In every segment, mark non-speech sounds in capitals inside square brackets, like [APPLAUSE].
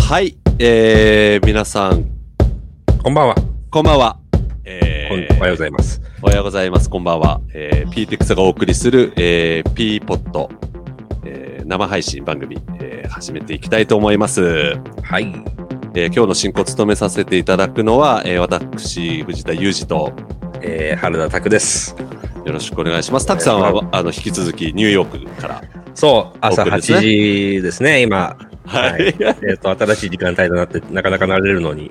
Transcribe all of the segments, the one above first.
はい、えー、皆さん、こんばんは。こんばんは。こえんおはようございます。おはようございます。こんばんは。えー、PTX がお送りする、えー、P-POD、えー、生配信番組、えー、始めていきたいと思います。はい。えー、今日の進行を務めさせていただくのは、えー、私、藤田裕二と、えー、原田拓です。よろしくお願いします。たくさんは、あの、引き続き、ニューヨークから。そう、朝8僕ですね時ですね、今。はい。えっ、と、新しい時間帯となって、なかなか慣れるのに、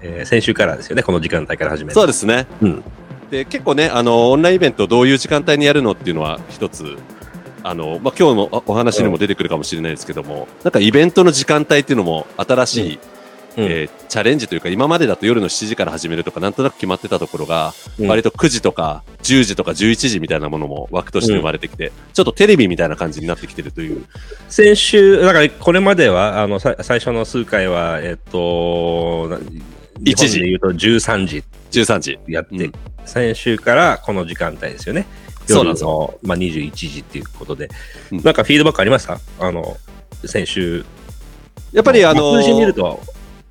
えー先週からですよね、この時間帯から始める。そうですね。うん。で、結構ね、あの、オンラインイベントどういう時間帯にやるのっていうのは一つ、あの、まあ、今日のおお話にも出てくるかもしれないですけども、なんかイベントの時間帯っていうのも新しい、うんえーチャレンジというか、今までだと夜の7時から始めるとか、なんとなく決まってたところが、うん。割と9時とか10時とか11時みたいなものも枠として生まれてきて、ちょっとテレビみたいな感じになってきてるという。先週、だからこれまでは、あの、さ最初の数回は、えっ、と、な1時で言うと13時。13時。やって、うん。先週からこの時間帯ですよね。そうなんです夜の、まあ、21時っていうことで、うん。なんかフィードバックありました？あの、先週。やっぱりあの数字見ると、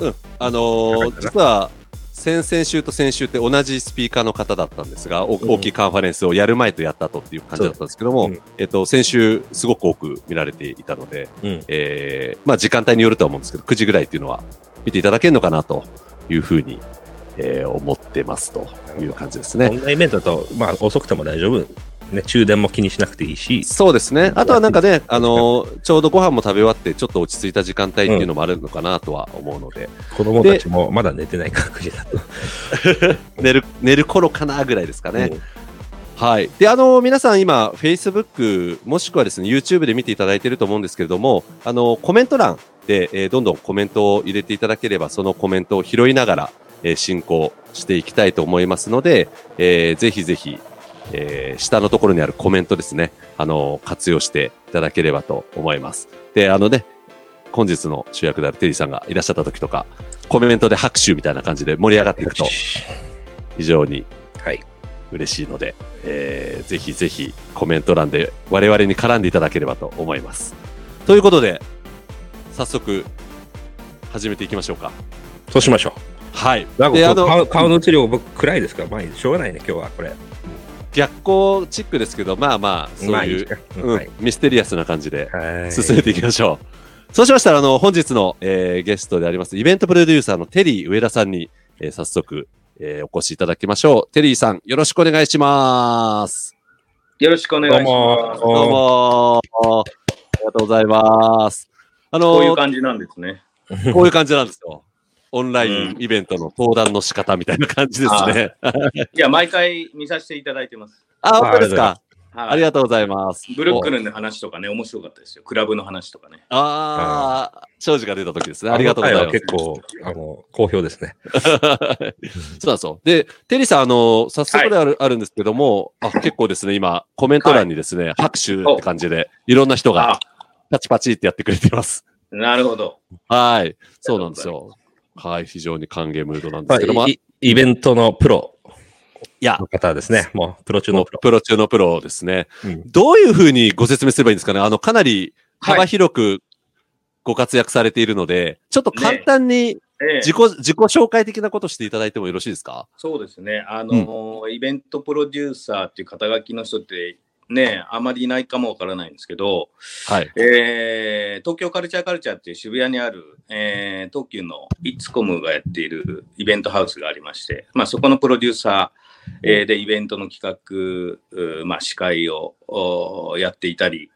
うん、あのー実は先々週と先週って同じスピーカーの方だったんですが、大きいカンファレンスをやる前とやった後っていう感じだったんですけども、うんえっと、先週すごく多く見られていたので、うん。えーまあ時間帯によるとは思うんですけど、9時ぐらいっていうのは見ていただけるのかなというふうに、えー思ってますという感じですね。オンラインイベントだと、まあ、遅くても大丈夫。ね、中電も気にしなくていいし、そうですね。あとはなんかね、あのーちょうどご飯も食べ終わって、ちょっと落ち着いた時間帯っていうのもあるのかなとは思うので、子供たちもまだ寝てないから9時だと。[LAUGHS] 寝る、寝る頃かなぐらいですかね。うんはい。で、あの、皆さん今、Facebook、もしくはですね、YouTube で見ていただいていると思うんですけれども、あの、コメント欄で、えーどんどんコメントを入れていただければ、そのコメントを拾いながら、えー進行していきたいと思いますので、えーぜひぜひ、えー下のところにあるコメントですね、あの、活用していただければと思います。で、あのね、本日の主役であるテリーさんがいらっしゃった時とか、コメントで拍手みたいな感じで盛り上がっていくと、非常にはい。嬉しいので、えーぜひぜひコメント欄で我々に絡んでいただければと思います。ということで、早速、始めていきましょうか。そうしましょはい。う。なんか顔の、顔の治療、僕、暗いですから、まあ、しょうがないね、今日は、これ。逆光チックですけど、まあまあ、そういう、まあいいか。うんはい。ミステリアスな感じではい進めていきましょう。そうしましたら、あの、本日の、えーゲストであります、イベントプロデューサーのテリー上田さんに、えー早速、えーお越しいただきましょう。テリーさん、よろしくお願いします。よろしくお願いします。どうもどうもありがとうございます。あのこういう感じなんですね。こういう感じなんですよ。オンラインイベントの登壇の仕方みたいな感じですね。[LAUGHS] いや、毎回見させていただいてます。あ、本当ですか？はい、ありがとうございます。ブルックリンの話とかね、面白かったですよ。クラブの話とかね。ああ、庄司が出た時ですね。ありがとうございます。結構、あの、好評ですね。[LAUGHS] そうなんですよ。で、テリーさん、あの、早速である,、あるんですけども、あ、結構ですね、今、コメント欄にですね、拍手って感じで、いろんな人があ、パチパチってやってくれています。なるほど。はい。そうなんですよ。はい。非常に歓迎ムードなんですけども、まあいイベントのプロいやの、方ですね。もう、プロ中のプロ。プロ中のプロですね。うんどういうふうにご説明すればいいんですかね？あの、かなり幅広くご活躍されているので、ちょっと簡単にええ自己、自己紹介的なことしていただいてもよろしいですか？そうですね。あの、イベントプロデューサーっていう肩書きの人って、ね、あまりいないかもわからないんですけど、はい。えー東京カルチャーカルチャーっていう渋谷にある、えー東急のイッツコムがやっているイベントハウスがありまして、まあ、そこのプロデューサー、えーでイベントの企画、うまあ、司会をおやっていたり、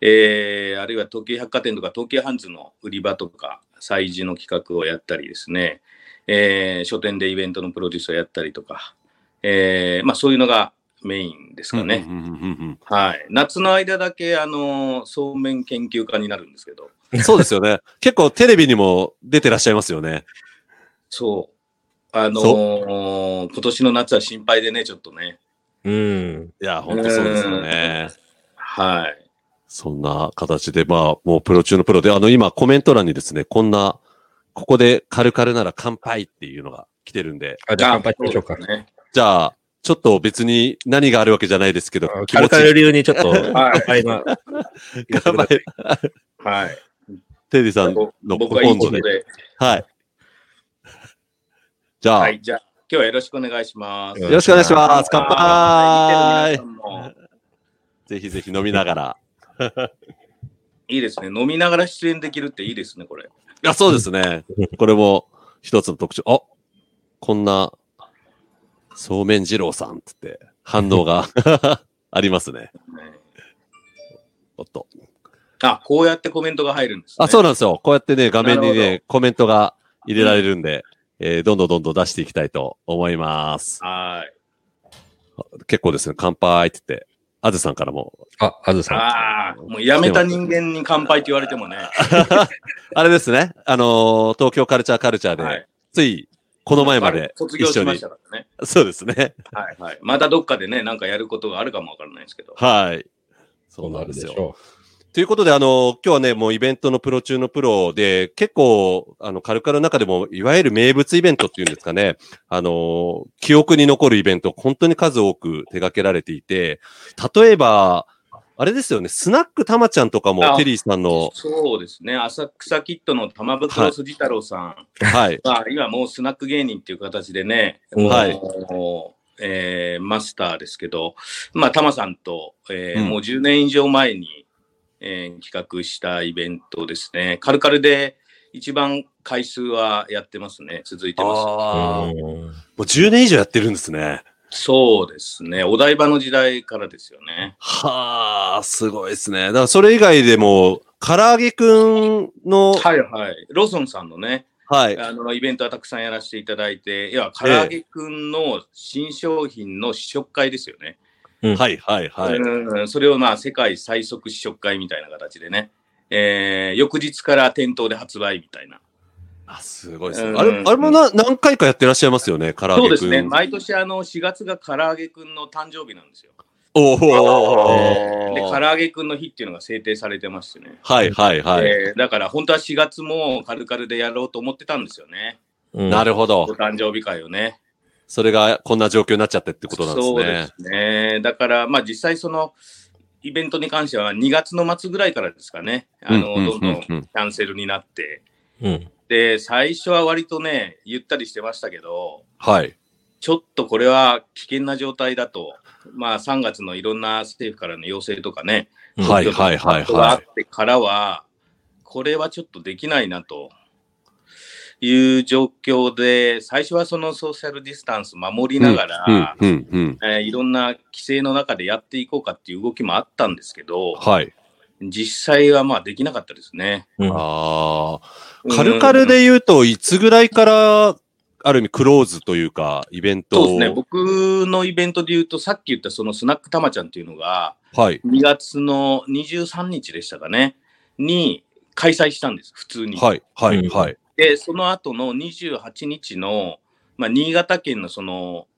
えーあるいは東急百貨店とか東急ハンズの売り場とか催事の企画をやったりですね、えー書店でイベントのプロデュースをやったりとか、えーまあ、そういうのがメインですかね。はい。夏の間だけ、あの、そうめん研究家になるんですけど、うんそうですよね。[LAUGHS] 結構テレビにも出てらっしゃいますよね。そう。あのー今年の夏は心配でね、ちょっとね。うん。いや、本当そうですよね。はい。そんな形で、まあ、もうプロ中のプロで、あの、今コメント欄にですね、こんな、ここでカルカルなら乾杯っていうのが来てるんで、あ、じゃあ乾杯しましょうかね。じゃあ、ちょっと別に何があるわけじゃないですけど、カルカル流にちょっと、乾杯の。乾杯。はい。テディさんの今度で。で。はい。じゃあ、はい、じゃあ、今日はよろしくお願いします。よろしくお願いします。乾杯ぜひぜひ飲みながら。[LAUGHS] いいですね。飲みながら出演できるっていいですね、これ。いや、そうですね。これも一つの特徴。あこんな、そうめん二郎さんってって反応が [LAUGHS] ありますね。ねおっと。あ、こうやってコメントが入るんです、ね。あ、そうなんですよ。こうやってね、画面にね、コメントが入れられるんで、えーどんどんどんどん出していきたいと思います。はい。結構ですね、乾杯って言って、あずさんからも、あ、あずさん。ああ、もう辞めた人間に乾杯って言われてもね。あれですね、あのー東京カルチャーカルチャーで、はい。つい、この前まで卒業一緒にしましたからね。そうですね。はいはい。またどっかでね、なんかやることがあるかもわからないですけど。はい。そそううなんですしょということで、あの、今日はね、もうイベントのプロ中のプロで、結構、あの、カルカルの中でも、いわゆる名物イベントっていうんですかね、あの、記憶に残るイベント、本当に数多く手掛けられていて、例えば、あれですよね、スナックたまちゃんとかも、あテリーさんの、そうですね。浅草キッドの玉袋筋太郎さんはい、[LAUGHS] は、今もうスナック芸人っていう形でね、はいえーマスターですけど、まあ、タマさんと、えーうんもう10年以上前に、えー企画したイベントですね。カルカルで一番回数はやってますね。続いてます。ああ、もうんう10年以上やってるんですね。そうですね。お台場の時代からですよね。はあ、すごいですね。だからそれ以外でも、唐揚げくんの、はいはい。ローソンさんのね、はい、あのイベントはたくさんやらせていただいて、いや、唐揚げくんの新商品の試食会ですよね。はい、はい、はい。うんそれをまあ世界最速試食会みたいな形でね、えー翌日から店頭で発売みたいな。あ、すごいですね。うんあれ、あれもな何回かやってらっしゃいますよね、唐揚げくん。そうですね、毎年あの4月が唐揚げくんの誕生日なんですよ。おおで、唐揚げくんの日っていうのが制定されてましてね。はいはいはい。えーだから本当は4月もカルカルでやろうと思ってたんですよね。うんなるほおど。誕生日会をね。それがこんな状況になっちゃってってことなんですそうでね。すね。だから、まあ実際その、イベントに関しては2月の末ぐらいからですかね。あの、うんうんどんどんキャンセルになって。うん。で、最初は割とね、ゆったりしてましたけど、はい。ちょっとこれは危険な状態だと、まあ3月のいろんな政府からの要請とかね、はいはいはいがあはってからは、これはちょっとできないなという状況で、最初はそのソーシャルディスタンス守りい。ながら、いろんな規制の中でやっていこうかっていう動きもあったんですけど、はい。実際はまあできなかったですね。うんああ。カルカルで言うと、いつぐらいから、ある意味クローズというか、イベントをそうですね、僕のイベントで言うと、さっき言ったそのスナックたまちゃんっていうのが、はい。2月の23日でしたかね、に開催したんです、普通に。はい。はい。うんはい。で、その後の28日の、まあ、新潟県のその、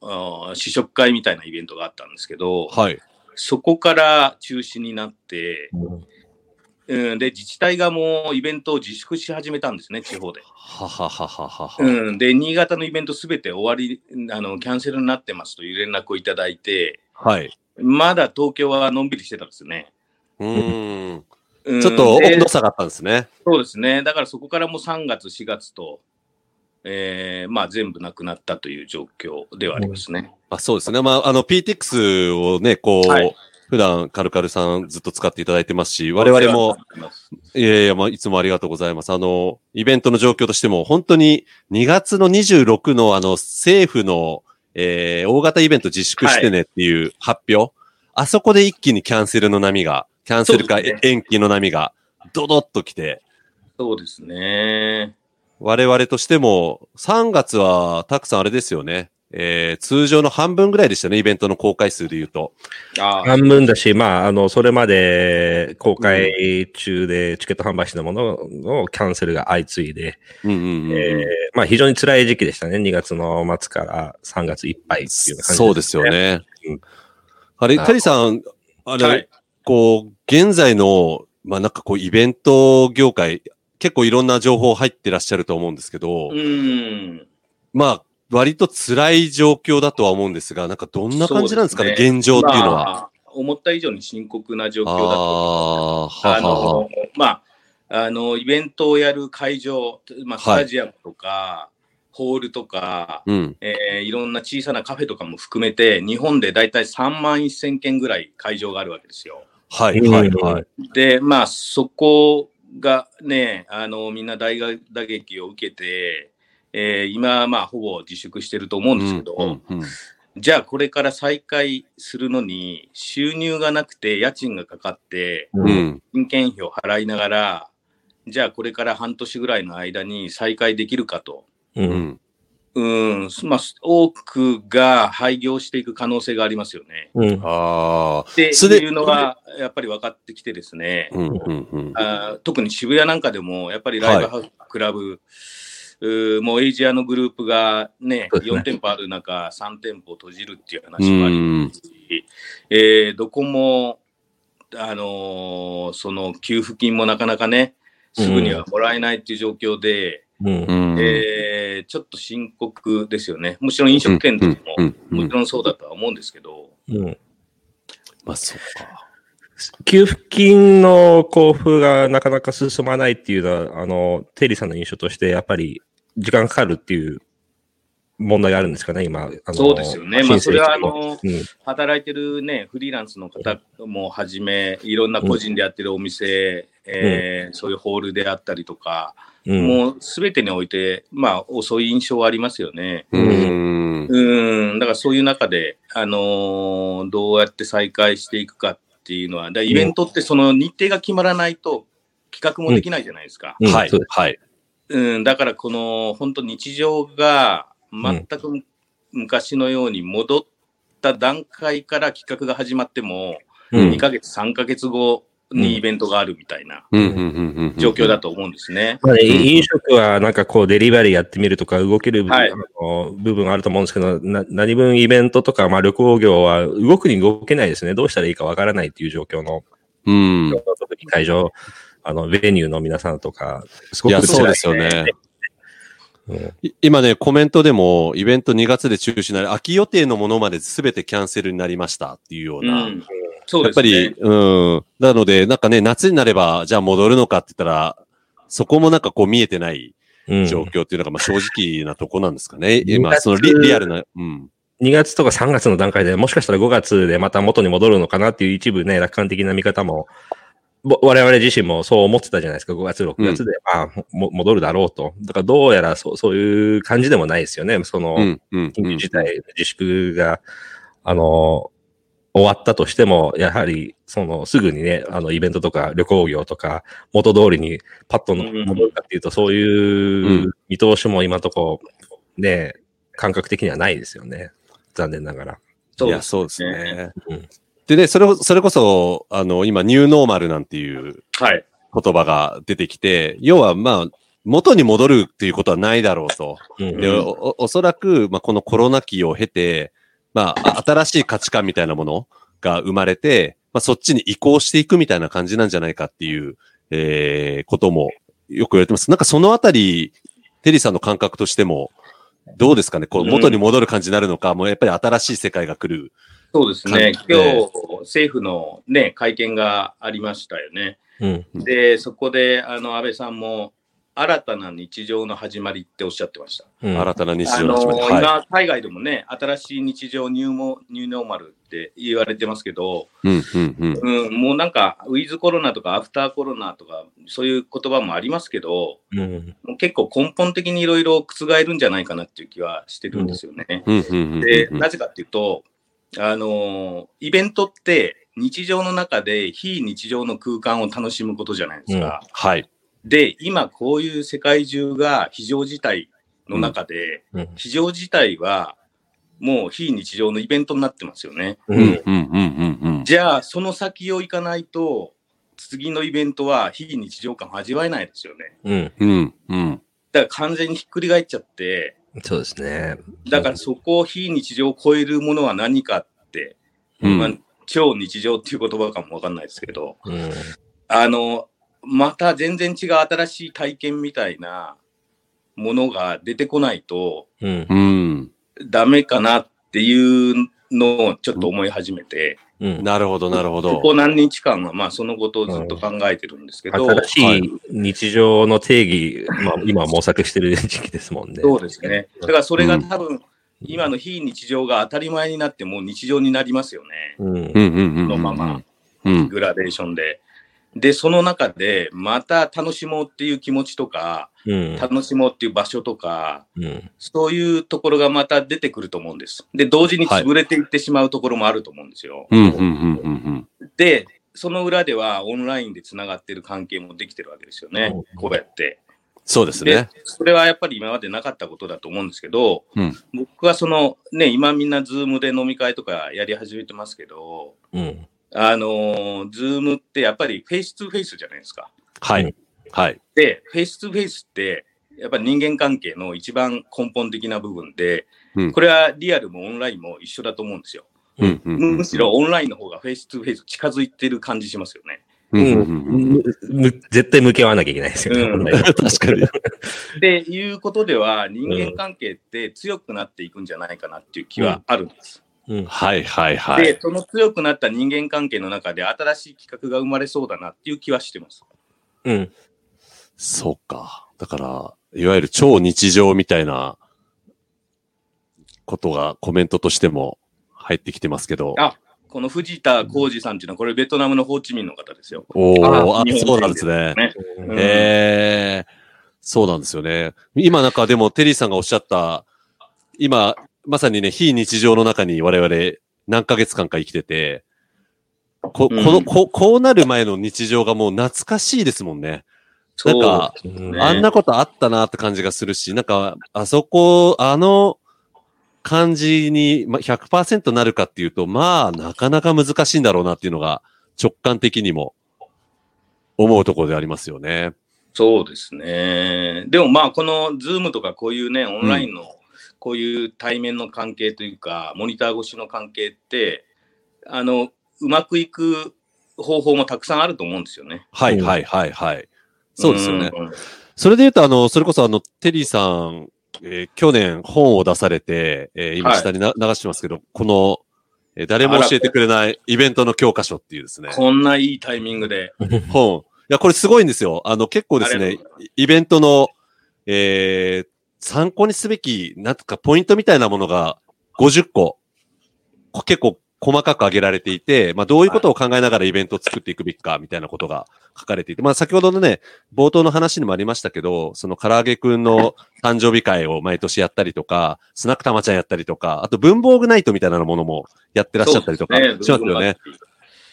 試食会みたいなイベントがあったんですけど、はい。そこから中止になって、うんうん、で、自治体がもうイベントを自粛し始めたんですね、地方で。はははははは。うん、で、新潟のイベントすべて終わり、あの、キャンセルになってますという連絡をいただいて、はい。まだ東京はのんびりしてたんですね。うーん。うんちょっとで温度差があったんですね。そうですね。だからそこからもう3月、4月と、えーまあ全部なくなったという状況ではありますね。あそうですね。まあ、あの、PTX をね、こう、はい普段カルカルさんずっと使っていただいてますし、我々も、いやいや、まあ、いつもありがとうございます。あの、イベントの状況としても、本当に2月の26のあの、政府の、えー、大型イベント自粛してねっていう発表、あそこで一気にキャンセルの波が、キャンセルか延期の波が、ドドッと来て、そうですね。我々としても、3月は、たくさんあれですよね。えー、通常の半分ぐらいでしたね、イベントの公開数で言うと。半分だし、まあ、あの、それまで公開中でチケット販売したもののキャンセルが相次いで、まあ、非常に辛い時期でしたね。2月の末から3月いっぱいっていう感じそうですよ。ね。うんあれ、あテリーさん、あれ、はいこう、現在の、まあなんかこう、イベント業界、結構いろんな情報入ってらっしゃると思うんですけど、うん。まあ、割と辛い状況だとは思うんですが、なんかどんな感じなんですかね、ね現状っていうのは。まあ思った以上に深刻な状況あだと思います。あ。あの、まあ、あの、イベントをやる会場、まあ、スはいタジアムとか、ホールとか、うん。えーいろんな小さなカフェとかも含めて、日本でだいたい3万1000件ぐらい会場があるわけですよ。はい、はい、はい。で、まあ、そこがね、あの、みんな大打撃を受けて、えー今、まあ、ほぼ自粛してると思うんですけど、うんうんじゃあこれから再開するのに、収入がなくて家賃がかかって、うんうん。人件費を払いながら、じゃあこれから半年ぐらいの間に再開できるかと。う。うんん。うん、まあ、多くが廃業していく可能性がありますよね。うん。ああ。っていうのがやっぱり分かってきてですね、うん、うん、うん。あー特に渋谷なんかでも、やっぱりライブハウス、クラブ、うーもうエイジアのグループがね、そうですね4店舗ある中、3店舗閉じるっていうう話もありまん。すし、えーどこも、あのーその給付金もなかなかね、すぐにはもらえないっていう状況で、うんう。ん。えーちょっと深刻ですよね。もちろん飲食店でも、うんうんうんもちろんそうだとは思うんですけど、うん。まあ、そっか。給付金の交付がなかなか進まないっていうのは、あの、テリーさんの印象として、やっぱり時間かかるっていう問題があるんですかね、今。あのそうですよねまあそれはあのうん働いてるね、フリーランスの方もはじめ、いろんな個人でやってるお店、えーそういうホールであったりとか、うん。もうすべてにおいて、まあ、遅い印象はありますよね。うん。うん、だからそういう中で、あのーどうやって再開していくかっていうのは、だイベントってその日程が決まらないと企画もできないじゃないですか。うんはいはい。うん、だからこの本当日常が全く昔のように戻った段階から企画が始まっても、うん2ヶ月、3ヶ月後にイベントがあるみたいなうん、うん、うん、うん。状況だと思うんですね。まあね、うん飲食はなんかこうデリバリーやってみるとか動ける、はいあの部分があると思うんですけど、な何分イベントとか、まあ、旅行業は動くに動けないですね。どうしたらいいかわからないっていう状況の、うん。特に会場、あの、ベニューの皆さんとか、すごくいや、そうですよね。うんい今ね、コメントでも、イベント2月で中止になり、秋予定のものまで全てキャンセルになりましたっていうような。うん、そうですね。やっぱり、うん。なので、なんかね、夏になれば、じゃあ戻るのかって言ったら、そこもなんかこう見えてないうん状況っていうのが、まあ正直なとこなんですかね。2今、月そのリリアルな、うん。2月とか3月の段階でもしかしたら5月でまた元に戻るのかなっていう一部ね、楽観的な見方も、ぼ我々自身もそう思ってたじゃないですか。5月、6月で、まあ、も戻るだろうと。だからどうやらそうそういう感じでもないですよね。その、緊急事態、自粛が、あの、終わったとしても、やはり、その、すぐにね、あの、イベントとか旅行業とか、元通りにパッと戻るかっていうと、そういうう見通しも今のとこ、ね、感覚的にはないですよね。残念ながら。いや、そうですそうですね。うんでね、それを、それこそ、あの、今、ニューノーマルなんていうはい。言葉が出てきて、要は、まあ、元に戻るっていうことはないだろうと。うんで、おおおそらく、まあ、このコロナ期を経て、まあ、あ新しい価値観みたいなものが生まれて、まあ、そっちに移行していくみたいな感じなんじゃないかっていう、えー、こともよく言われてます。なんかそのあたり、テリーさんの感覚としても、どうですかね？こう、うん元に戻る感じになるのか、もうやっぱり新しい世界が来る。そうですね。今で日、政府のね、会見がありましたよね。うん。で、そこで、あの、安倍さんも、新たな日常の始まりっておっしゃってました。うん新たな日あの常の始まり。はい。今、海外でもね、新しい日常ニューモ、ニューノーマルって言われてますけど、うん、うん、うん。うん、もうなんか、ウィズコロナとかアフターコロナとか、そういう言葉もありますけど、うん。もう結構根本的にいろいろ覆るんじゃないかなっていう気はしてるんですよね。うん、うん、うん。で、うんなぜかっていうと、あのーイベントって日常の中で非日常の空間を楽しむことじゃないですか。はい。で、今こういう世界中が非常事態の中で、うん。非常事態はもう非日常のイベントになってますよね。うん、うん、うん、うん、うん。じゃあ、その先を行かないと、次のイベントは非日常感を味わえないですよね。うん。うん、うん。だから完全にひっくり返っちゃって、そうですね。だからそこを非日常を超えるものは何かって、うんまあ、超日常っていう言葉かもわかんないですけど、うん。あの、また全然違う新しい体験みたいなものが出てこないと。ダメかなっていうのをちょっと思い始めて、うん。なるほど、なるほど。ここ何日間は、まあ、そのことをずっと考えてるんですけど、新しい日常の定義、まあ、今模索してる時期ですもんね。そうですね。だからそれが多分、今の非日常が当たり前になって、もう日常になりますよね。うん。うんうんうんうん。のまま。うん。グラデーションで。で、その中で、また楽しもうっていう気持ちとか、うん。楽しもうっていう場所とか、うん。そういうところがまた出てくると思うんです。で、同時に潰れていってしまうところもあると思うんですよ。で、その裏ではオンラインでつながってる関係もできてるわけですよね。うんこうやって。そうですでね。、それはやっぱり今までなかったことだと思うんですけど、うん僕はその、ね、今みんなズームで飲み会とかやり始めてますけど、うん。あのー Zoom ってやっぱりフェイス2フェイスじゃないですか。はい。はい。で、フェイス2フェイスって、やっぱり人間関係の一番根本的な部分で、うんこれはリアルもオンラインも一緒だと思うんですよ。うんうんうんむしろオンラインの方がフェイス2フェイス近づいてる感じしますよね。うんうんううんん。む絶対向き合わなきゃいけないですよね。うん確かに。っていうことでは、人間関係って強くなっていくんじゃないかなっていう気はあるんです。うん。はいはいはいで、。その強くなった人間関係の中で新しい企画が生まれそうだなっていう気はしてます。うん。そうか。だから、いわゆる超日常みたいなことがコメントとしても入ってきてますけど。あこの藤田浩二さんっていうのは、これベトナムのホーチミンの方ですよ。おー、あそうなんですね。ねうんえ、そうなんですよね。今なんかでもテリーさんがおっしゃった、今、まさにね、非日常の中に我々何ヶ月間か生きてて、こ、こうんの、こ、こうなる前の日常がもう懐かしいですもんね。なんかあんなことあったなって感じがするし、なんか、あそこ、あの感じにま100%なるかっていうと、まあ、なかなか難しいんだろうなっていうのが直感的にも思うところでありますよね。そうですね。でもまあ、このズームとかこういうね、オンラインのこういう対面の関係というか、モニター越しの関係って、あの、うまくいく方法もたくさんあると思うんですよね。うんはいはいはいはい。そうですよね。んそれで言うと、あの、それこそあの、テリーさん、えー去年本を出されて、えー今はい下にな、流してますけど、この、えー誰も教えてくれないイベントの教科書っていうですね、こんないいタイミングで。本。いや、これすごいんですよ。あの、結構ですねイベントの、えー参考にすべき、なんとかポイントみたいなものが50個、こ結構細かく挙げられていて、まあどういうことを考えながらイベントを作っていくべきか、みたいなことが書かれていて、まあ先ほどのね、冒頭の話にもありましたけど、その唐揚げくんの誕生日会を毎年やったりとか、スナックたまちゃんやったりとか、あと文房具ナイトみたいなものもやってらっしゃったりとかしますよね。。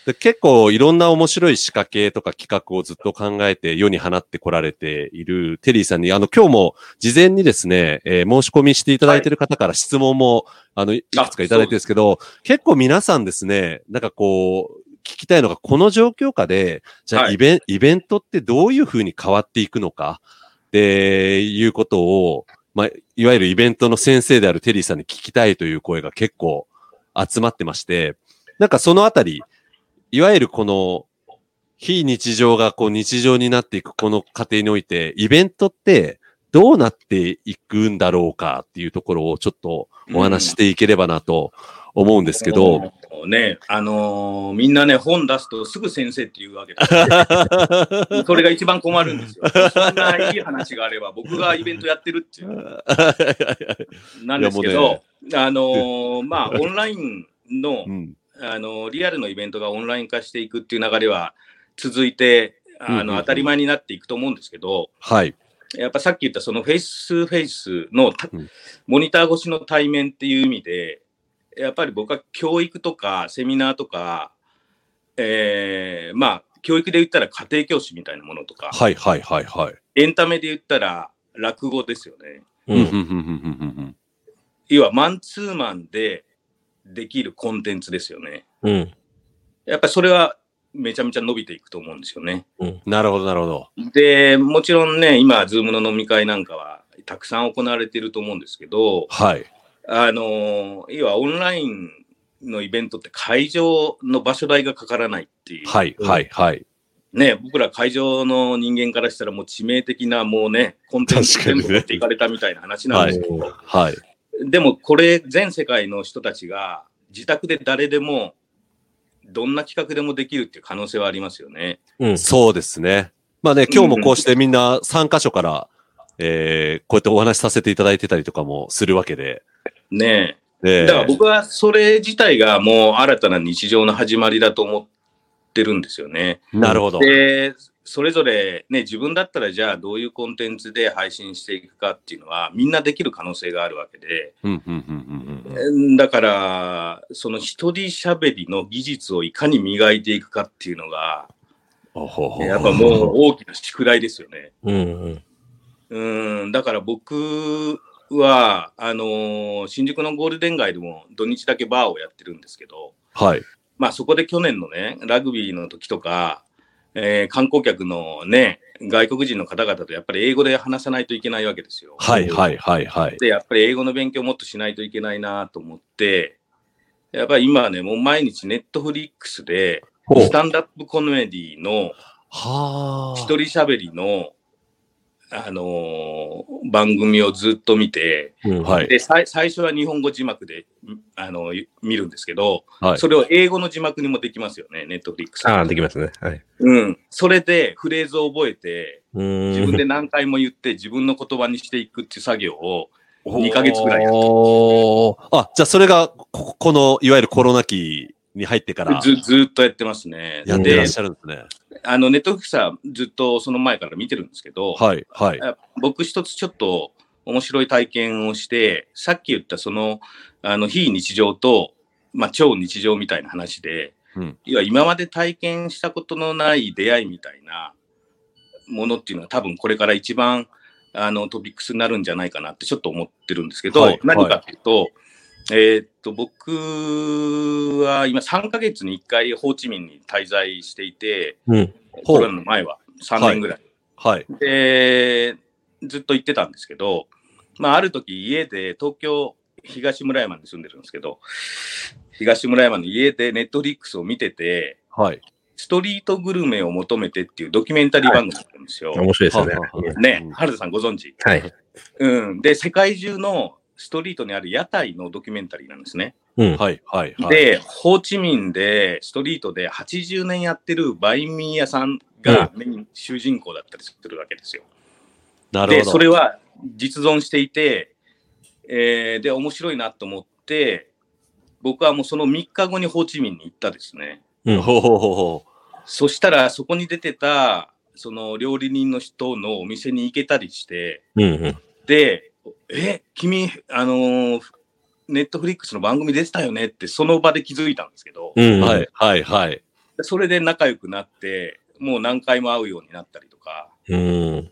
で結構いろんな面白い仕掛けとか企画をずっと考えて世に放ってこられているテリーさんに、あの今日も事前にですね、えー申し込みしていただいている方から質問も、あの、いくつかいただいてるんですけど、結構皆さんですね、なんかこう、聞きたいのが、この状況下で、じゃあはい。イベン、イベントってどういうふうに変わっていくのか、っていうことを、まあ、いわゆるイベントの先生であるテリーさんに聞きたいという声が結構集まってまして、なんかそのあたり、いわゆるこの、非日常がこう日常になっていくこの過程において、イベントってどうなっていくんだろうかっていうところをちょっとお話ししていければなと思うんですけど、もうね、あのーみんなね、本出すとすぐ先生って言うわけです。[LAUGHS] それが一番困るんですよ。そんないい話があれば、僕がイベントやってるっていう、[LAUGHS] なんですけど、あのーまあ、[LAUGHS] オンラインのう、んあのーリアルのイベントがオンライン化していくっていう流れは続いて、あの、当たり前になっていくと思うんですけど、はい。やっぱさっき言ったそのフェイスフェイスのたうんモニター越しの対面っていう意味で、やっぱり僕は教育とかセミナーとか、えーまあ、教育で言ったら家庭教師みたいなものとか、はいはいはいはい。エンタメで言ったら落語ですよね。うん。うんうんうんうんうん要はマンツーマンでできるコンテンツですよね。うん。やっぱりそれはめちゃめちゃ伸びていくと思うんですよね。うん。なるほどなるほど。で、もちろんね、今、ズームの飲み会なんかはたくさん行われていると思うんですけど、はい。あの要はオンラインのイベントって会場の場所代がかからないっていう。はいはいはい。ね、僕ら会場の人間からしたらもう致命的なもうね、コンテンツ全部持っていかれたみたいな話なんですけど、はい。でもこれ全世界の人たちが自宅で誰でもどんな企画でもできるっていう可能性はありますよね。うん。そうですね。まあね、今日もこうしてみんな3箇所から、えー、こうやってお話しさせていただいてたりとかもするわけで。ねええ。だから僕はそれ自体がもう新たな日常の始まりだと思ってるんですよね。なるほど。で、それぞれね、自分だったらじゃあどういうコンテンツで配信していくかっていうのはみんなできる可能性があるわけで、うん、うん、うん、うんうん。だから、その一人喋りの技術をいかに磨いていくかっていうのが、おほほやっぱもう大きな宿題ですよね。うんうん。うん、だから僕は、あのー新宿のゴールデン街でも土日だけバーをやってるんですけど、はい。まあそこで去年のね、ラグビーの時とか、えー観光客のね、外国人の方々とやっぱり英語で話さないといけないわけですよ。はい、はい、はい、はい。で、やっぱり英語の勉強をもっとしないといけないなと思って、やっぱり今はね、もう毎日ネットフリックスで、スタンダップコメディのはあ。一人喋りの、あのー番組をずっと見て、うん。はいで、さい最初は日本語字幕で、あの見るんですけど、はい。それを英語の字幕にもできますよね、ネットフリックス。ああ、できますね。はい。うん。それでフレーズを覚えて。自分で何回も言って自分の言葉にしていくっていう作業を、2ヶ月ぐらいやってあ、じゃあそれが、ここの、いわゆるコロナ期に入ってから、ずずっとやってますね。でやってらっしゃるんですね。あの、ネットフリックスはずっとその前から見てるんですけど、はい、はい。あ僕一つちょっと面白い体験をして、さっき言ったその、あの、非日常と、まあ、超日常みたいな話で、うん要は今まで体験したことのない出会いみたいなものっていうのは多分これから一番あのトピックスになるんじゃないかなってちょっと思ってるんですけど、はい何かっていうと、えーっと、僕は今3ヶ月に1回ホーチミンに滞在していて、うん。コロナの前は3年ぐらい。はい。で、ずっと行ってたんですけど、まあ、ある時家で東京東村山に住んでるんですけど、東村山の家でネットフリックスを見てて、はい。ストリートグルメを求めてっていうドキュメンタリー番組だったんですよ。面白いですよねははは。ね、原田さんご存知？はい。うん。で、世界中のストリートにある屋台のドキュメンタリーなんですね。うん。はい、はい、はい。で、ホーチミンでストリートで80年やってるバインミー屋さんがメイン主人公だったりするわけですよ。で、なるほど。それは実存していて、えーで、面白いなと思って、僕はもうその3日後にホーチミンに行ったですね。うん。ほうほうほうほそしたら、そこに出てた、その料理人の人のお店に行けたりして、うんうん。で、え、君、あのーネットフリックスの番組出てたよねって、その場で気づいたんですけど、う。うんはい、はい、はい。それで仲良くなって、もう何回も会うようになったりとか、うん。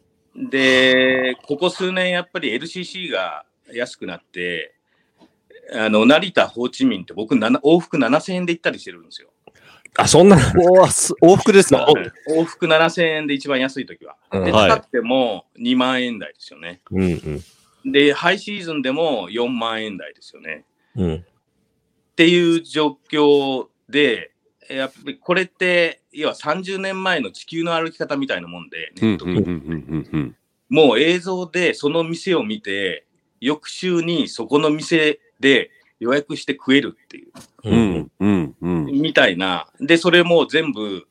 で、ここ数年やっぱり LCC が安くなって、あの、成田、ホーチミンって僕なな往復7000円で行ったりしてるんですよ。あ、そんな。往復ですか？往復7000円で一番安い時は。で、高くても2万円台ですよね。うんうん。で、ハイシーズンでも4万円台ですよね。うん。っていう状況で、やっぱりこれって、要は30年前の地球の歩き方みたいなもんで、ネットフリうん、うん、うん。もう映像でその店を見て、翌週にそこの店で予約して食えるっていう、う。うんん、うん、うん。みたいな。で、それも全部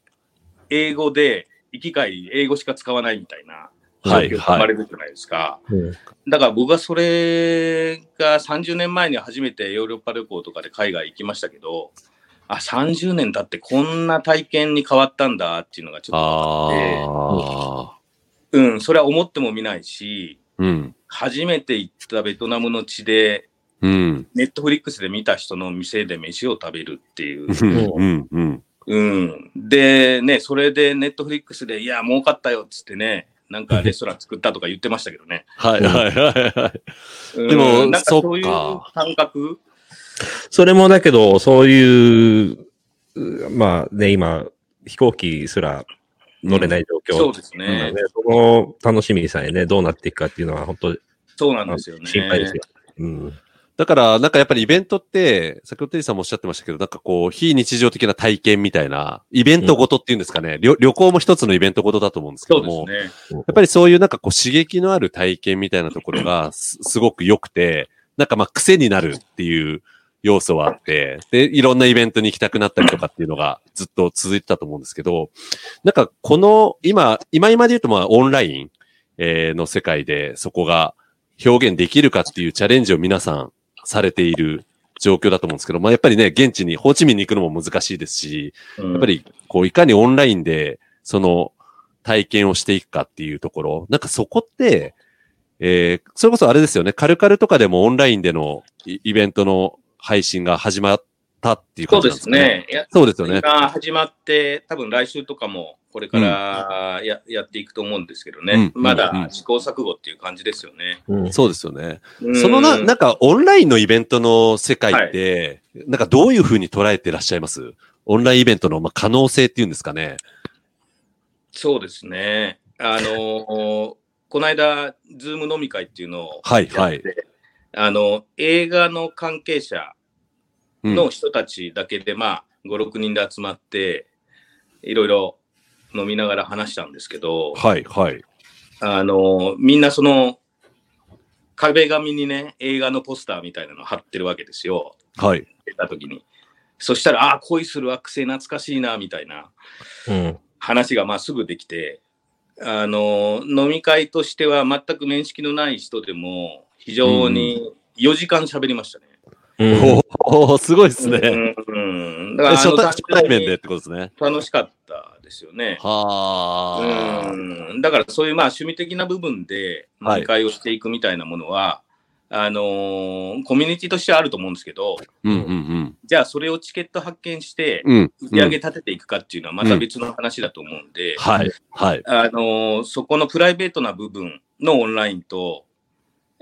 英語で、行き帰り英語しか使わないみたいな状はい生まれるじゃないですか。うんだから僕はそれが30年前に初めてヨーロッパ旅行とかで海外行きましたけど、あ、30年経ってこんな体験に変わったんだっていうのがちょっああ。と、うん、それは思っても見ないし、うん、初めて行ったベトナムの地で、うん。ネットフリックスで見た人の店で飯を食べるっていう。うん、うん。うん。で、ね、それでネットフリックスで、いや、儲かったよっつってね、なんかレストラン作ったとか言ってましたけどね。[LAUGHS] はい、はい、はい、はい。うんでもなんかそういう感覚？それもだけど、そういう、うまあね、今、飛行機すら乗れない状況。そうですなねの。でその楽しみさえね、どうなっていくかっていうのは、本当そうなんですよね。心配ですよ。うん。だから、なんかやっぱりイベントって、先ほどテリーさんもおっしゃってましたけど、なんかこう、非日常的な体験みたいな、イベントごとっていうんですかね、旅旅行も一つのイベントごとだと思うんですけども、ね。やっぱりそういうなんかこう刺激のある体験みたいなところがすすごく良くて、なんかまあ癖になるっていう要素はあって、で、いろんなイベントに行きたくなったりとかっていうのがずっと続いてたと思うんですけど、なんかこの、今、今今で言うとまあオンライン、えーの世界でそこが表現できるかっていうチャレンジを皆さんされている状況だと思うんですけど、まあやっぱりね、現地に、ホーチミンに行くのも難しいですし、ややっぱ、り、こう、いかにオンラインで、その、体験をしていくかっていうところ、なんかそこって、えー、それこそあれですよね、カルカルとかでもオンラインでのイイベントの配信が始まったっていうそうで感じなんですかね。そうですよね。今始まって、多分来週とかもこれからや,、やっていくと思うんですけどね、うんまうんだ試行錯誤っていう感じですよね。うんそうですよね。うんそのな、なんかオンラインのイベントの世界って、なんかどういうふうに捉えてらっしゃいます？オンラインイベントのまあ可能性っていうんですかね。そうですね。あのー [LAUGHS] この間、ズーム飲み会っていうのをはいやって、はいあの、映画の関係者うんの人たちだけで、まあ、5、6人で集まって、いろいろ飲みながら話したんですけど、はい、はい。あの、みんなその、壁紙にね、映画のポスターみたいなの貼ってるわけですよ。はい。出た時に。そしたら、ああ、恋する惑星懐かしいな、みたいなうん。話がまあすぐできて、あの、飲み会としては全く面識のない人でも、非常に4時間喋りましたね。うんおー、すごいですね。うんうん、だから初対面でっ単てことですね。楽しかったですよね。はあ。うんだからそういうまあ趣味的な部分ではい飲み会をしていくみたいなものは、あのーコミュニティとしてはあると思うんですけど、うんうんじゃあそれをチケット発見してうん。うん。売り上げ立てていくかっていうのはまた別の話だと思うんで、はい。はい。あのーそこのプライベートな部分のオンラインと、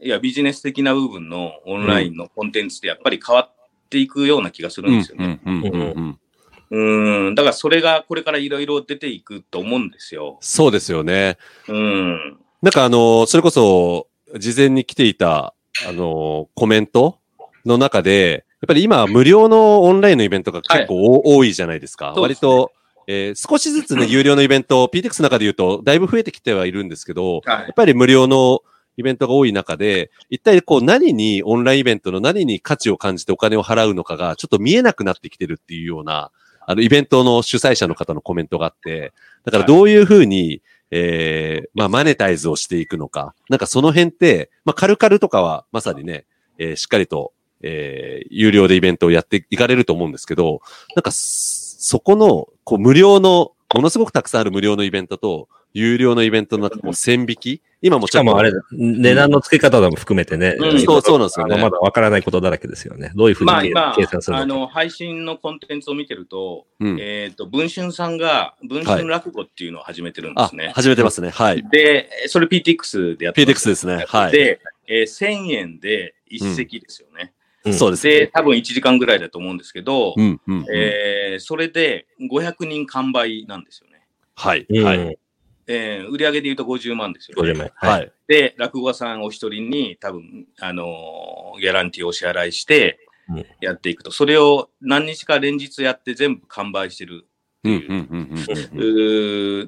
いやビジネス的な部分のオンラインのコンテンツってやっぱり変わっていくような気がするんですよね。うんだからそれがこれからいろいろ出ていくと思うんですよ。そうですよね。うん。なんかあの、それこそ、事前に来ていた、あの、コメントの中で、やっぱり今、無料のオンラインのイベントが結構お多いじゃないですか。すね割と、えー少しずつね、有料のイベント、PTX の中で言うと、だいぶ増えてきてはいるんですけど、はいやっぱり無料のイベントが多い中で、一体こう何に、オンラインイベントの何に価値を感じてお金を払うのかが、ちょっと見えなくなってきてるっていうような、あの、イベントの主催者の方のコメントがあって、だからどういうふうに、えーまあ、マネタイズをしていくのか。なんかその辺って、まあ、カルカルとかはまさにね、えーしっかりと、えー有料でイベントをやっていかれると思うんですけど、なんかそ、そこの、こう、無料の、ものすごくたくさんある無料のイベントと、有料のイベントの中こう線引き今もちょっとしかもあれ、値段の付け方も含めてね、うんそうそうなんですよねまだわからないことだらけですよね。どういうふうにまあ今計算するのか。あの配信のコンテンツを見てると、うんえっ、と、文春さんが文春落語っていうのを始めてるんであすね。、始めてますね。はい。で、それ PTX でやってます PTX ですね。はい。で、えー1000円で一席ですよね。うんそうですで、ね。多分1時間ぐらいだと思うんですけど、うん、うんうん。えーそれで500人完売なんですよね。はい。うんはい。えー売上で言うと50万ですよ、50ね。万。は。い。で、落語家さんお一人に多分、あのーギャランティーをお支払いしてうんやっていくと。それを何日か連日やって全部完売してる。うん、うん、うん、うんうん。う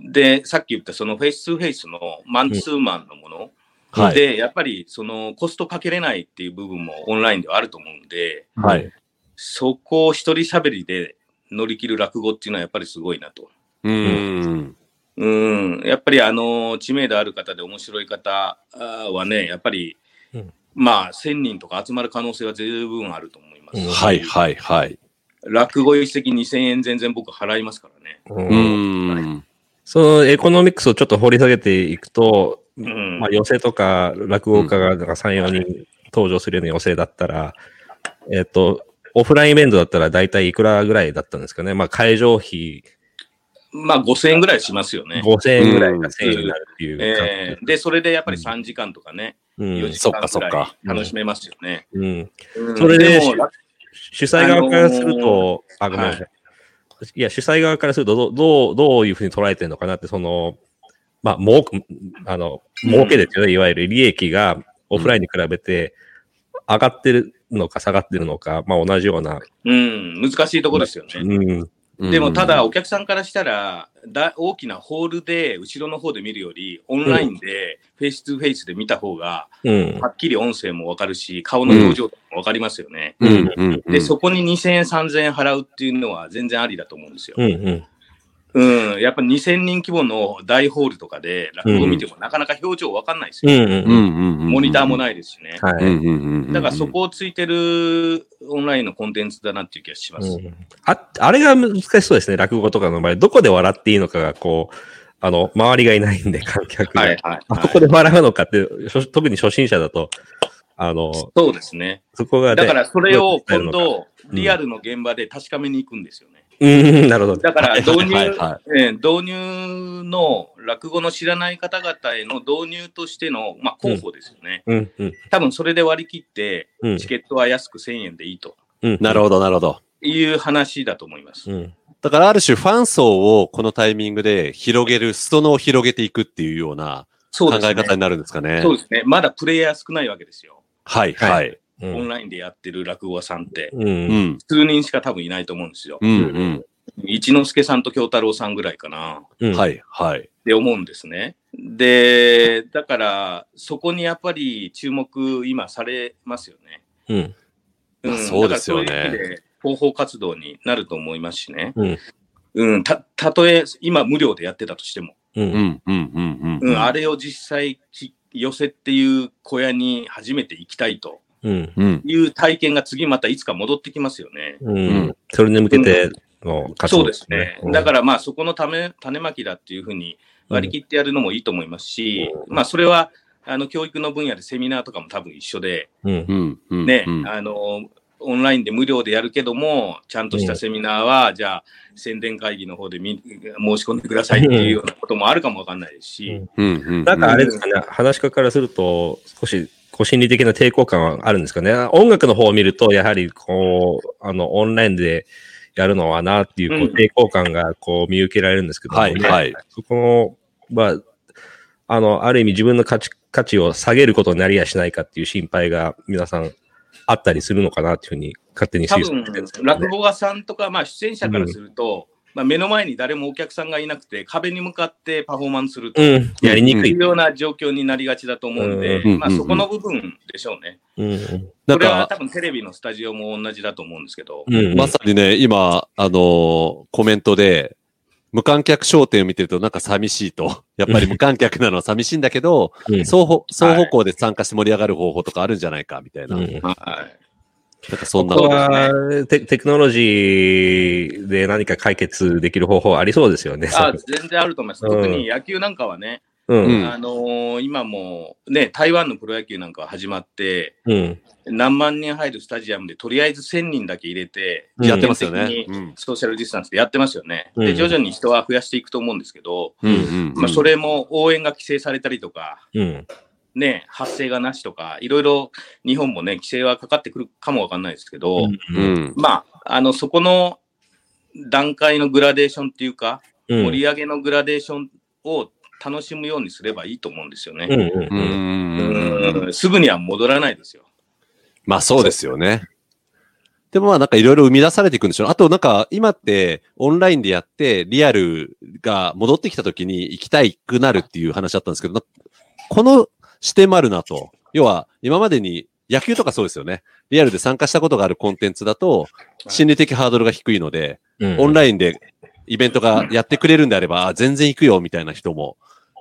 ーで、さっき言ったそのフェイス2フェイスのマンツーマンのもの、はい。で、やっぱりそのコストかけれないっていう部分もオンラインではあると思うんで、はい。そこを一人喋りで乗り切る落語っていうのはやっぱりすごいなと。うーん。うん、やっぱりあの、知名度ある方で面白い方はね、やっぱり、うんまあ、1000人とか集まる可能性は十分あると思います。うんはい、はい、はい。落語一席2000円全然僕払いますからね。うん。そのエコノミクスをちょっと掘り下げていくと、うんまあ、寄席とか落語家がなんか3、4人登場するような寄席だったら、えっ、と、オフラインイベントだったら大体いくらぐらいだったんですかね。まあ、会場費まあ、5000円ぐらいしますよね。5000円ぐらいが1000円になるっていうえーで、それでやっぱり3時間とかね、うん4時そっか間くらそっかい楽しめますよね。うん。うんそれでも主催側からすると、ああ、ごめんなさい。はいい、や、主催側からするとど、どう、どういうふうに捉えてるのかなって、その、まあ、儲く、あの、儲けですよね、いわゆる利益がオフラインに比べて上がってるのか下がってるのか、まあ、同じような。うん、難しいところですよね。うん。でもただ、お客さんからしたらだ、大きなホールで後ろの方で見るより、オンラインでフェイス2フェイスで見た方が、うん。はっきり音声もわかるし、顔の表情もわかりますよね。で、そこに2000円、3000円払うっていうのは全然ありだと思うんですよ。うんうん。うん。やっぱ2000人規模の大ホールとかで落語見てもなかなか表情わかんないですよ。うんうんうんうんうんモニターもないですしね。はい。うんうんうんうんだからそこをついてるオンラインのコンテンツだなっていう気がします。うんあ、あれが難しそうですね、落語とかの場合。どこで笑っていいのかが、こう、あの、周りがいないんで、観客が。はいはい、あはいここで笑うのかって、初特に初心者だと、あの、そうですね。そこがね、だからそれを今度、リアルの現場で確かめに行くんですよね。うん、なるほど。だから導入、はいはえー導入の落語の知らない方々への導入としての、まあ、候補ですよね。うん、うん、多分それで割り切って、うんチケットは安く1000円でいいとうん。なるほど、なるほど。いう話だと思います。うん。だからある種ファン層をこのタイミングで広げる、裾野を広げていくっていうような考。え方になるんですかね。そうですね。まだプレイヤー少ないわけですよ。はい、はい。オンラインでやってる落語家さんって、う。うんん。数人しか多分いないと思うんですよ。うん、うん。一之輔さんと京太郎さんぐらいかな。うん。。はいい、はい。って思うんですね。で、だから、そこにやっぱり注目今されますよね。うん。まあそうですよね広報活動になると思いますしね。うん。うん、た、たとえ今無料でやってたとしても、う。うんん、うん、うん、うん、あれを実際き寄せっていう小屋に初めて行きたいとうん。うん。いう体験が次またいつか戻ってきますよね。うん。それに向けてのそうですね。だからまあそこのため種まきだっていうふうに割り切ってやるのもいいと思いますし、まあそれはあの教育の分野でセミナーとかも多分一緒で、うん。うん、ね、あの、オンラインで無料でやるけども、ちゃん。としたセミナーは、じゃあ宣伝会議の方でみ申し込ん。でくださいっていうようなこともあるかもわかん。ないですし、うん。うん、うん。なん。かあれですかね、話し家からすると、少し、こう心理的な抵抗感はあるんですかね。音楽の方を見ると、やはり、こう、あの、オンラインでやるのはなっていう、こううん抵抗感が、こう、見受けられるんですけども、はい、はい。そこの、まあ、あの、ある意味自分の価値、価値を下げることになりやしないかっていう心配が皆さんあったりするのかなっていうふうに勝手に多推測分してるんですけどね落語家さんとか、まあ、出演者からすると、まあ、目の前に誰もお客さんがいなくて、壁に向かってパフォーマンスするというん、やりにくい。うような状況になりがちだと思うんで、うんまあ、そこの部分でしょうね。うん、これは多分テレビのスタジオも同じだと思うんですけど、うん、まさにね、今、あのーコメントで、無観客商店を見てるとなんか寂しいと。[LAUGHS] やっぱり無観客なのは寂しいんだけど、うん。双方、双方向で参加して盛り上がる方法とかあるんじゃないか、みたいな。なんうんはい。かそんなここのはテテクノロジーで何か解決できる方法ありそうですよね。あ全然あると思います。うん特に野球なんかはね、うん。うんあのー今もね、台湾のプロ野球なんかは始まって、うん。何万人入るスタジアムでとりあえず1000人だけ入れて、うんやってますよね。ソーシャルディスタンスでやってますよね。で、うん徐々に人は増やしていくと思うんですけど。まあ、それも応援が規制されたりとか、うん。ね、発声がなしとか、いろいろ日本もね、規制はかかってくるかもわかんないですけど、ううん。ん。まあ、あの、そこの段階のグラデーションっていうか、うん。盛り上げのグラデーションを楽しむようにすればいいと思うんですよね。うん。ううん。ん。うんすぐには戻らないですよ。まあそうですよね。でもまあなんかいろいろ生み出されていくんでしょう。あとなんか今ってオンラインでやってリアルが戻ってきた時に行きたいくなるっていう話だったんですけど、なこの視点もあるなと。要は今までに野球とかそうですよね。リアルで参加したことがあるコンテンツだと心理的ハードルが低いので、うん。オンラインでイベントがやってくれるんであれば、あ全然行くよみたいな人も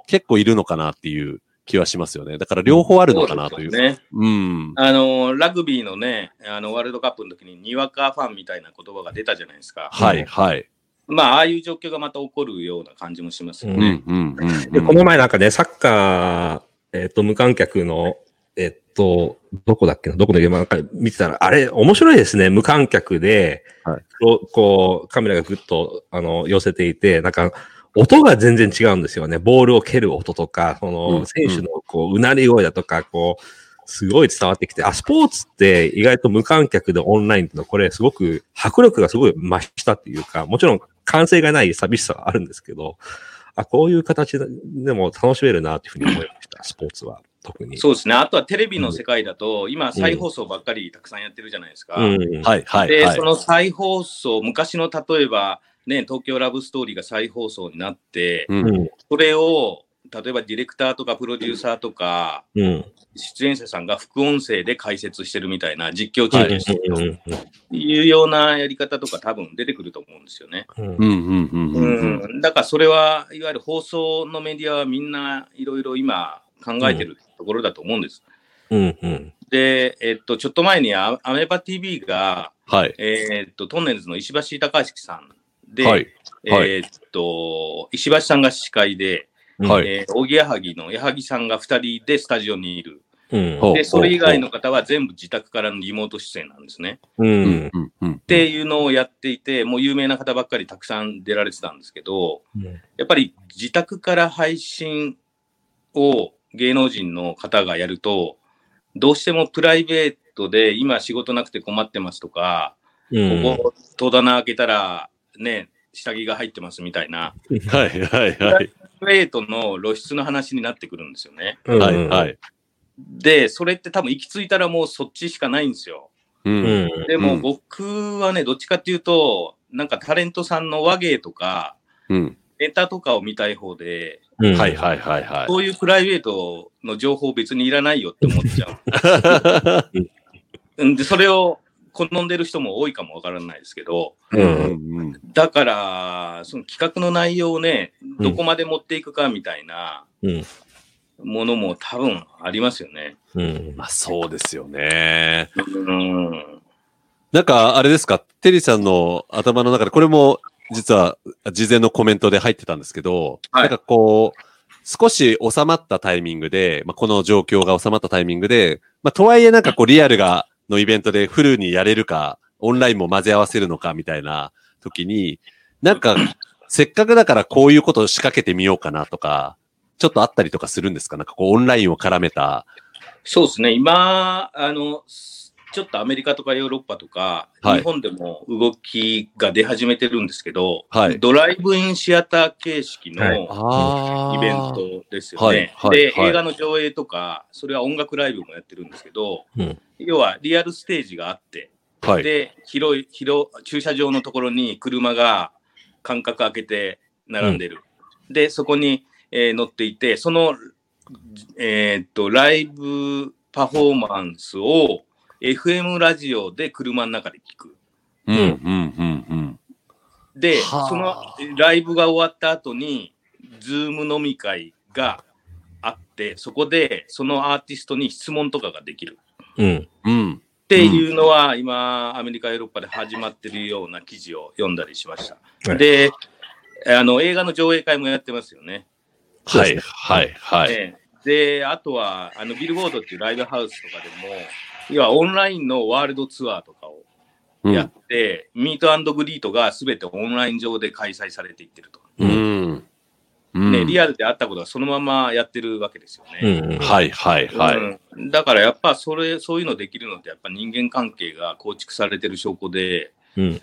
結構いるのかなっていう気はしますよね。だから両方あるのかなという。そうですよね。うん。あの、ラグビーのね、あの、ワールドカップの時に、にわかファンみたいな言葉が出たじゃないですか。はい、はい。まあ、ああいう状況がまた起こるような感じもしますようね。ん、うん、うん。で、この前なんかね、サッカー、えっ、と、無観客の、えっ、と、どこだっけな、どこの現場か見てたら、あれ、面白いですね。無観客で、はいこうカメラがぐっと、あの、寄せていて、なんか、音が全然違うんですよね。ボールを蹴る音とか、そうんの、選手の、こう、うなり声だとか、こう、すごい伝わってきて、あ、スポーツって意外と無観客でオンラインってのは、これすごく、迫力がすごい増したっていうか、もちろん完成がない寂しさはあるんですけど、あ、こういう形でも楽しめるなっていうふうに思いました、[LAUGHS] スポーツは。特に。そうですね。あとはテレビの世界だと、今、再放送ばっかりたくさんやってるじゃないですか。うん。はい、はい、で、はいそ。の再放送、昔の例えば、ね、東京ラブストーリーが再放送になって、う。うんん。それを、例えばディレクターとかプロデューサーとか、うん。出演者さんが副音声で解説してるみたいな実況中継してるというようなやり方とか多分出てくると思うんですよね。うんうんうんうんうんうん。うん、だからそれは、いわゆる放送のメディアはみんないろいろ今考えてるところだと思うんです。うんうん。で、えっと、ちょっと前にアアメバ TV が、はい。えっと、トンネルズの石橋貴明さんで、はい。はいえっと、石橋さんが司会で、はいえー、おぎやはぎの矢作さんが2人でスタジオにいる。うん。で、それ以外の方は全部自宅からのリモート出演なんですね。う。うんんうんうん。っていうのをやっていて、もう有名な方ばっかりたくさん出られてたんですけど、やっぱり自宅から配信を芸能人の方がやると、どうしてもプライベートで今仕事なくて困ってますとか、うん。ここ戸棚開けたらね、下着が入ってますみたいな、はいはいはい。プライベートの露出の話になってくるんですよね。うんはいはい。で、それって多分行き着いたらもうそっちしかないんですよ。う。うんん。でもうん僕はね、どっちかっていうと、なんかタレントさんの和芸とか、うん。ネタとかを見たい方で、うんはいはいはいはい。そういうプライベートの情報別にいらないよって思っちゃう。[LAUGHS] うんで、それを好んでる人も多いかもわからないですけど、う。うんんうん。だから、その企画の内容をね、どこまで持っていくかみたいなうん。ものも多分ありますよね。うん。まあそうですよね。うん。なんか、あれですか、テリーさんの頭の中で、これも実は事前のコメントで入ってたんですけど、はいなんかこう、少し収まったタイミングで、まあ、この状況が収まったタイミングで、まあ、とはいえなんかこうリアルが、のイベントでフルにやれるか、オンラインも混ぜ合わせるのかみたいな時に、なんか、せっかくだからこういうことを仕掛けてみようかなとか、ちょっとあったりとかするんですか？なんかこうオンラインを絡めた。そうですね、今、あの、ちょっとアメリカとかヨーロッパとか、はい。日本でも動きが出始めてるんですけど、はい。ドライブインシアター形式の、はい。あイベントですよね。で、はい。映画の上映とか、それは音楽ライブもやってるんですけど、うん。要はリアルステージがあって、はい。で、広い、広、駐車場のところに車が間隔空けて並んでる。で、そこに、えー乗っていて、その、えーっと、ライブパフォーマンスを FM ラジオで車の中で聞く。うん、うん、うん、うん。で、はあそのライブが終わった後に、 Zoom 飲み会があって、そこでそのアーティストに質問とかができる。うん。うん。っていうのは、今、アメリカ、ヨーロッパで始まってるような記事を読んだりしました。はいで、あの、映画の上映会もやってますよね。はい、はい、はい。ええで、あとは、あの、ビルボードっていうライブハウスとかでも、要はオンラインのワールドツアーとかをうんやって、ミートグリートがすべてオンライン上で開催されていってると。うん。うんね、リアルであったことがそのままやってるわけですようね。ん。はい、はい、はい。うんだからやっぱそれ、そういうのできるのって、やっぱ人間関係が構築されてる証拠で、うん。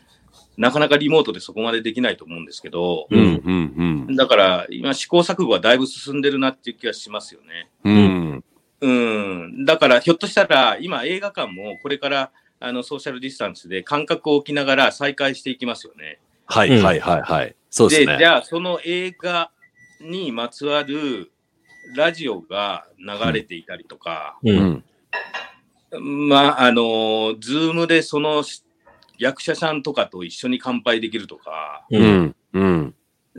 なかなかリモートでそこまでできないと思うんですけど、うん、うん、うん。だから今試行錯誤はだいぶ進んでるなっていう気がしますよね。うん。うん。だからひょっとしたら今映画館もこれからあのソーシャルディスタンスで間隔を置きながら再開していきますよね。はい、はい、はい、はい。そうですね。じゃあその映画にまつわるラジオが流れていたりとか、う。うんん。まあ、あの、 Zoom でその役者さんとかと一緒に乾杯できるとか、う。うんん。うん。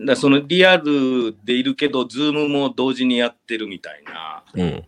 だそのリアルでいるけど、 Zoom も同時にやってるみたいな、うん。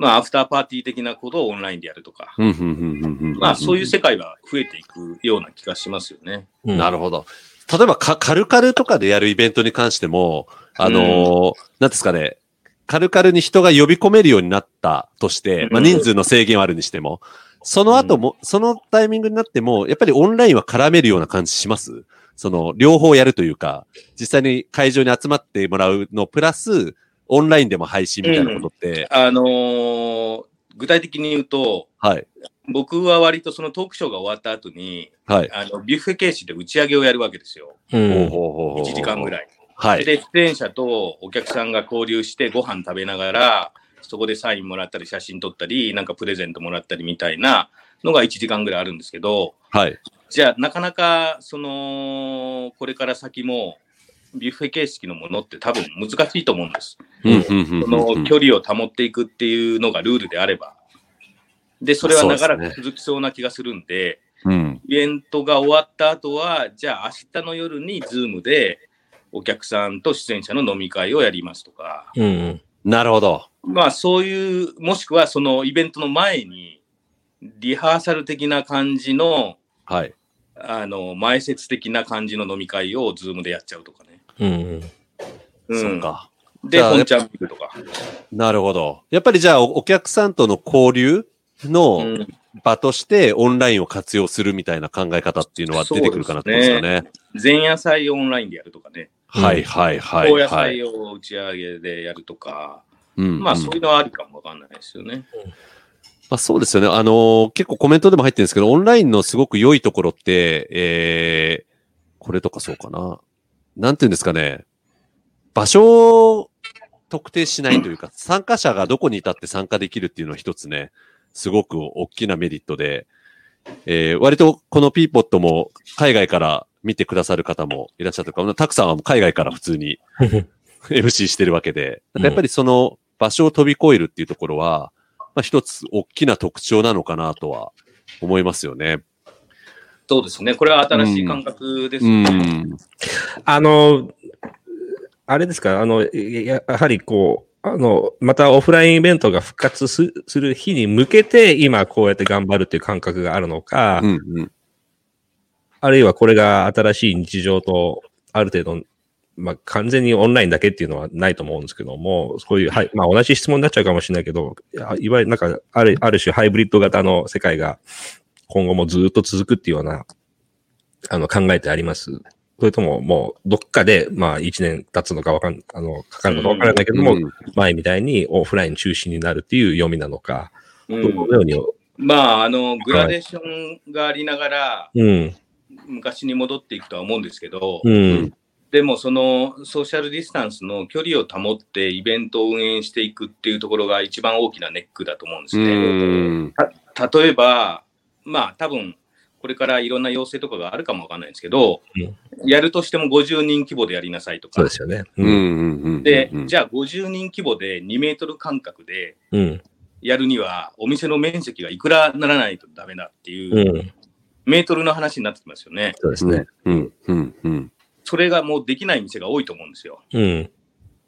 まあ、アフターパーティー的なことをオンラインでやるとか、うん、うん、うん、うん。まあ、そういう世界が増えていくような気がしますよね。うん。なるほど。例えばか、カルカルとかでやるイベントに関しても、あのーなんですかね、カルカルに人が呼び込めるようになったとして、まあ、うん人数の制限はあるにしても、その後も、そのタイミングになっても、やっぱりオンラインは絡めるような感じします？その、両方やるというか、実際に会場に集まってもらうのプラス、オンラインでも配信みたいなことって、あのー具体的に言うと、はい、僕は割とそのトークショーが終わった後に、はい。あのビュッフェ形式で打ち上げをやるわけですよ。うん。ほうほうほうほう1時間ぐらい。はい。で、出演者とお客さんが交流してご飯食べながら、そこでサインもらったり、写真撮ったり、なんかプレゼントもらったりみたいなのが1時間ぐらいあるんですけど、はい。じゃあ、なかなか、その、これから先も、ビュッフェ形式のものって多分難しいと思うんです。その距離を保っていくっていうのがルールであれば。で、それは長らく続きそうな気がするんで、うん。イベントが終わった後は、じゃあ明日の夜に Zoom でお客さんと出演者の飲み会をやりますとか、うんうん。なるほど。まあそういう、もしくはそのイベントの前に、リハーサル的な感じの、はい。あの、前説的な感じの飲み会を Zoom でやっちゃうとかね。うんうん。うんそっか。で、本ちゃんビールとか。なるほど。やっぱりじゃあおお客さんとの交流のうん場としてオンラインを活用するみたいな考え方っていうのは出てくるかなってことですかね。前夜祭をオンラインでやるとかね。はいはいはい後夜はい。祭を打ち上げでやるとか。うんまあそういうのはありかもわかんないですよね。まあ、そうですよね。あのー結構コメントでも入ってるんですけど、オンラインのすごく良いところって、えー、これとかそうかな。なんていうんですかね。場所を特定しないというか、[CLEARS THROAT] 参加者がどこにいたって参加できるっていうのは一つね、すごく大きなメリットで、えー、割とこのピーポットも海外から見てくださる方もいらっしゃるかも、たくさんは海外から普通に [LAUGHS] MC してるわけで、うんやっぱりその場所を飛び越えるっていうところは、まあ一つ大きな特徴なのかなとは思いますよね。そうですね。これは新しい感覚ですうね。ん。あの、あれですか、あの、ややはりこう、あの、またオフラインイベントが復活すする日に向けて、今こうやって頑張るっていう感覚があるのか、うんうん。あるいはこれが新しい日常と、ある程度、まあ、完全にオンラインだけっていうのはないと思うんですけども、そういう、はい、まあ、同じ質問になっちゃうかもしれないけど、いわゆるなんか、ある、ある種ハイブリッド型の世界が今後もずっと続くっていうような、あの、考えてあります。それとも、もう、どっかで、まあ、一年経つのかわかん、あの、かかるのかわからないけども、うん前みたいにオフライン中心になるっていう読みなのか、うん。どのように、まあ、あの、グラデーションがありながら、うん、昔に戻っていくとは思うんですけど、うん、でもそのソーシャルディスタンスの距離を保ってイベントを運営していくっていうところが一番大きなネックだと思うんですうね。例えば、まあ多分これからいろんな要請とかがあるかもわかんないんですけど、やるとしても50人規模でやりなさいとかそうで。すよね。うんうんうん。で、うんじゃあ50人規模で2メートル間隔でうん、やるにはお店の面積がいくらならないとダメだっていう、うん、メートルの話になってきますよね。そうですね。うんうんうん。それがもうできない店が多いと思うんですよ。うん、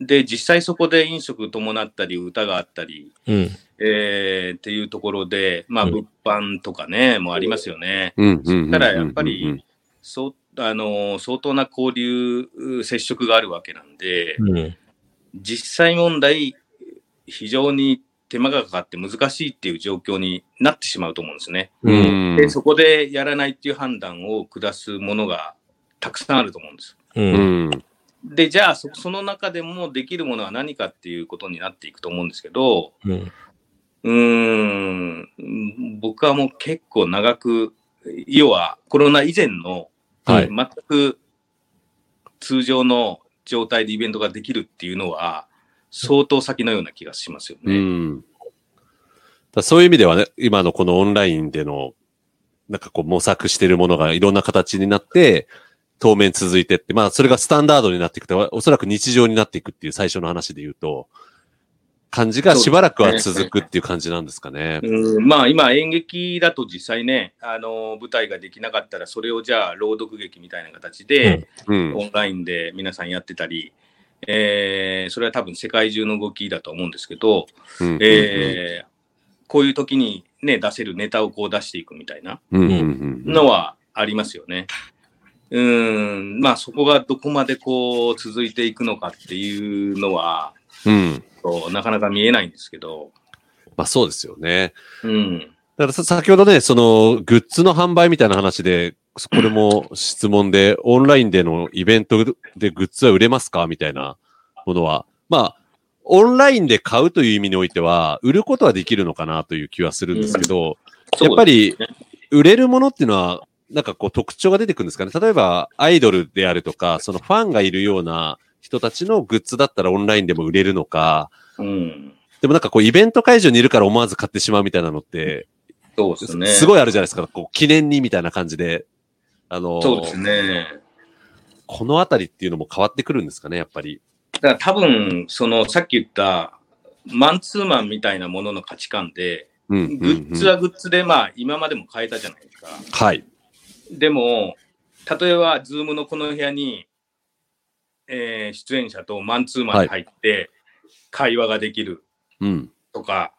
で、実際そこで飲食伴ったり、歌があったり、うん、えーっていうところで、まあ、うん物販とかね、もありますよね。うんうんうん。ただやっぱり、そう、あの、相当な交流、接触があるわけなんで、うん、実際問題、非常に手間がかかって難しいっていう状況になってしまうと思うんですね。ううんん。で、そこでやらないっていう判断を下すものがたくさんあると思うんです。う、うんん。で、じゃあそ、その中でもできるものは何かっていうことになっていくと思うんですけど、うん、ん、僕はもう結構長く、要はコロナ以前のはい。全く通常の状態でイベントができるっていうのは、相当先のような気がしますようね。ん。だそういう意味ではね、今のこのオンラインでの、なんかこう模索してるものがいろんな形になって、当面続いてって、まあそれがスタンダードになっていくと、おそらく日常になっていくっていう最初の話で言うと、感じがしばらくは続くっていう感じなんですかね。うん、まあ今演劇だと実際ね、あの舞台ができなかったらそれをじゃあ朗読劇みたいな形で、うん。オンラインで皆さんやってたり、えーそれは多分世界中の動きだと思うんですけど、うんえーこういう時にね、出せるネタをこう出していくみたいなのはありますよね。うーん、まあそこがどこまでこう続いていくのかっていうのは、うん。なかなか見えないんですけど、まあそうですよね。うん。だからさ先ほどね、そのグッズの販売みたいな話で、これも質問で、オンラインでのイベントでグッズは売れますかみたいなものは。まあ、オンラインで買うという意味においては、売ることはできるのかなという気はするんですけど、やっぱり売れるものっていうのは、なんかこう特徴が出てくるんですかね。例えば、アイドルであるとか、そのファンがいるような人たちのグッズだったらオンラインでも売れるのか、うん。でもなんかこうイベント会場にいるから思わず買ってしまうみたいなのって、そうですね。すごいあるじゃないですか。こう記念にみたいな感じで。あのーそうですね。このあたりっていうのも変わってくるんですかね、やっぱり。だから多分、そのさっき言ったマンツーマンみたいなものの価値観で、うんグッズはグッズでまあ今までも変えたじゃないですか。はい。でも、例えば、 Zoom のこの部屋に、えー出演者とマンツーマンで入って、会話ができるうん。とか、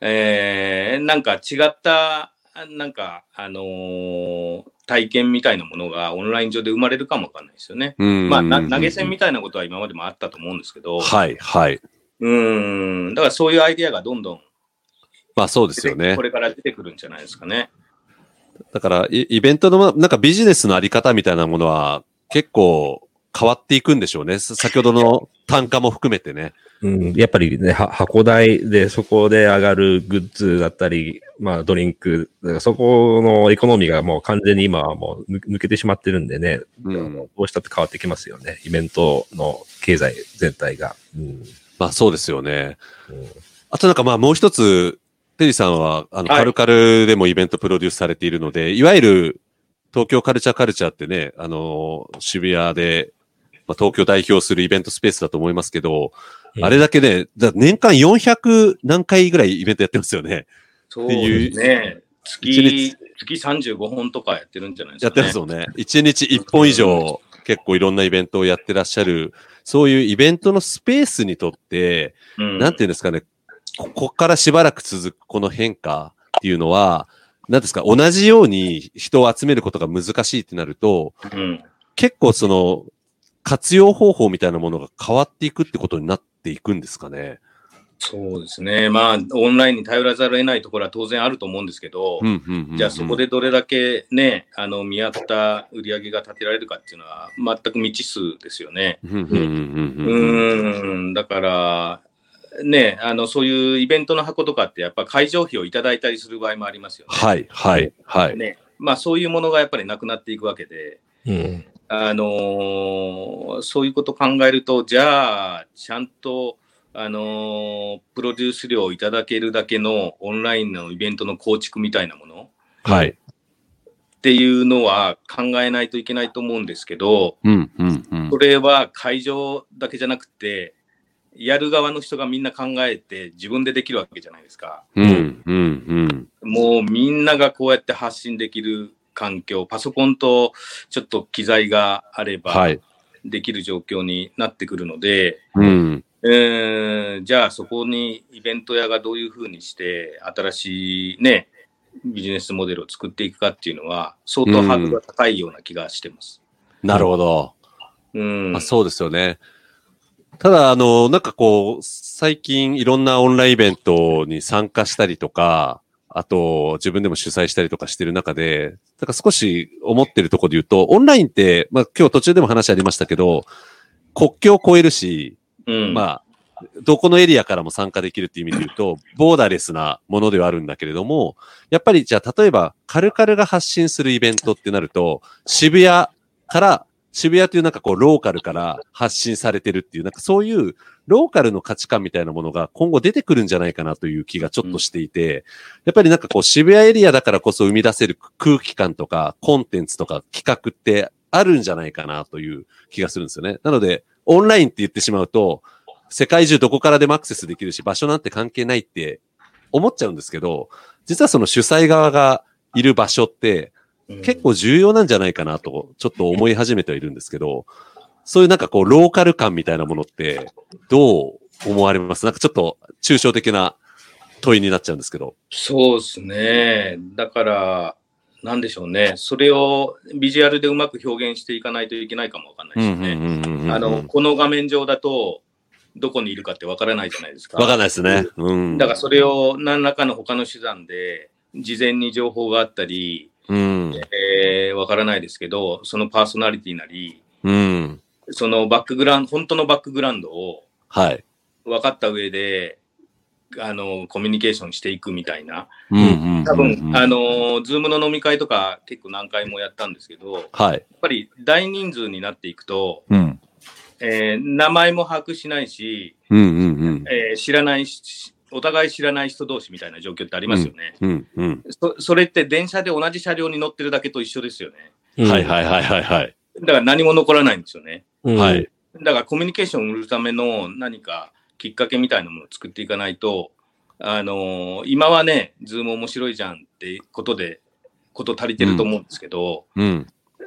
えーなんか違った、なんか、あのー体験みたいなものがオンライン上で生まれるかもわかんないですよね。うんまあ、な投げ銭みたいなことは今までもあったと思うんですけど、はい、はい。うーん、だからそういうアイディアがどんどんまあそうですよねこ。れから出てくるんじゃないですかね。だから、イイベントの、なんかビジネスのあり方みたいなものは結構変わっていくんでしょうね。さ先ほどの単価も含めてね。うん、やっぱりね、は箱代でそこで上がるグッズだったり、まあドリンク、そこのエコノミーがもう完全に今はもう抜抜けてしまってるんでね、うんどうしたって変わってきますよね。イベントの経済全体が。うんまあそうですよね。うんあとなんかまあもう一つ、テリーさんは、あの、はいカルカルでもイベントプロデュースされているので、いわゆる東京カルチャーカルチャーってね、あの、渋谷で、まあ、東京代表するイベントスペースだと思いますけど、あれだけね、だ年間400何回ぐらいイベントやってますよね。そうですね。一月、月35本とかやってるんじゃないですやっか、ね。てますよね。1日1本以上結構いろんなイベントをやってらっしゃる、そういうイベントのスペースにとって、うんなんていうんですかね、ここっからしばらく続くこの変化っていうのは、なんですか、同じように人を集めることが難しいってなると、うん結構その、活用方法みたいなものが変わっていくってことになっていくんですかね。そうですね。まあ、オンラインに頼らざるを得ないところは当然あると思うんですけど、じゃあそこでどれだけね、あの、見合った売り上げが立てられるかっていうのは全く未知数ですよね。うん、だから、ね、あの、そういうイベントの箱とかってやっぱ会場費をいただいたりする場合もありますよね。はい、はい、はい。ね。まあそういうものがやっぱりなくなっていくわけで、うん。あのーそういうことを考えると、じゃあ、ちゃんと、あのープロデュース料をいただけるだけのオンラインのイベントの構築みたいなものはい。っていうのは考えないといけないと思うんですけど、うん、うん、うんそ。れは会場だけじゃなくて、やる側の人がみんな考えて自分でできるわけじゃないですか。うん、うん、うん。もうみんながこうやって発信できる環境、パソコンとちょっと機材があればはい。できる状況になってくるので、うん。えーじゃあそこにイベント屋がどういうふうにして新しいね、ビジネスモデルを作っていくかっていうのは相当ハードルが高いような気がしてます。なるほど。うん。まあ、そうですよね。ただ、あの、なんかこう、最近いろんなオンラインイベントに参加したりとか、あと、自分でも主催したりとかしてる中で、なんか少し思ってるところで言うと、オンラインって、まあ今日途中でも話ありましたけど、国境を越えるし、うん、まあ、どこのエリアからも参加できるっていう意味で言うと、ボーダーレスなものではあるんだけれども、やっぱりじゃあ、例えば、カルカルが発信するイベントってなると、渋谷から、渋谷というなんかこう、ローカルから発信されてるっていう、なんかそういう、ローカルの価値観みたいなものが今後出てくるんじゃないかなという気がちょっとしていて、やっぱりなんかこう、渋谷エリアだからこそ生み出せる空気感とか、コンテンツとか企画ってあるんじゃないかなという気がするんですよね。なので、オンラインって言ってしまうと、世界中どこからでもアクセスできるし、場所なんて関係ないって思っちゃうんですけど、実はその主催側がいる場所ってうん結構重要なんじゃないかなと、ちょっと思い始めてはいるんですけど、そういうなんかこう、ローカル感みたいなものって、どう思われます？なんかちょっと抽象的な問いになっちゃうんですけど。そうですね。だから、なんでしょうね。それをビジュアルでうまく表現していかないといけないかもわかんないですよね。あの、この画面上だと、どこにいるかってわからないじゃないですか。わかんないですね。うん。だからそれを何らかの他の手段で、事前に情報があったり、うん。えーわからないですけど、そのパーソナリティなり、うん。そのバックグラウンド、本当のバックグラウンドをはい。分かった上で、あの、コミュニケーションしていくみたいな。うん。多分、あの、ズームの飲み会とか結構何回もやったんですけど、やっはい。ぱり大人数になっていくと、うん。えー名前も把握しないし、うん。うん。えー知らないし、お互い知らない人同士みたいな状況ってありますよね。うん。うん。そそれって電車で同じ車両に乗ってるだけと一緒ですよね。はいはいはいはいはい。だから何も残らないんですよね。うんはい。だからコミュニケーションを売るための何かきっかけみたいなものを作っていかないと、あのー今はね、ズーム面白いじゃんってことで、こと足りてると思うんですけど、うん。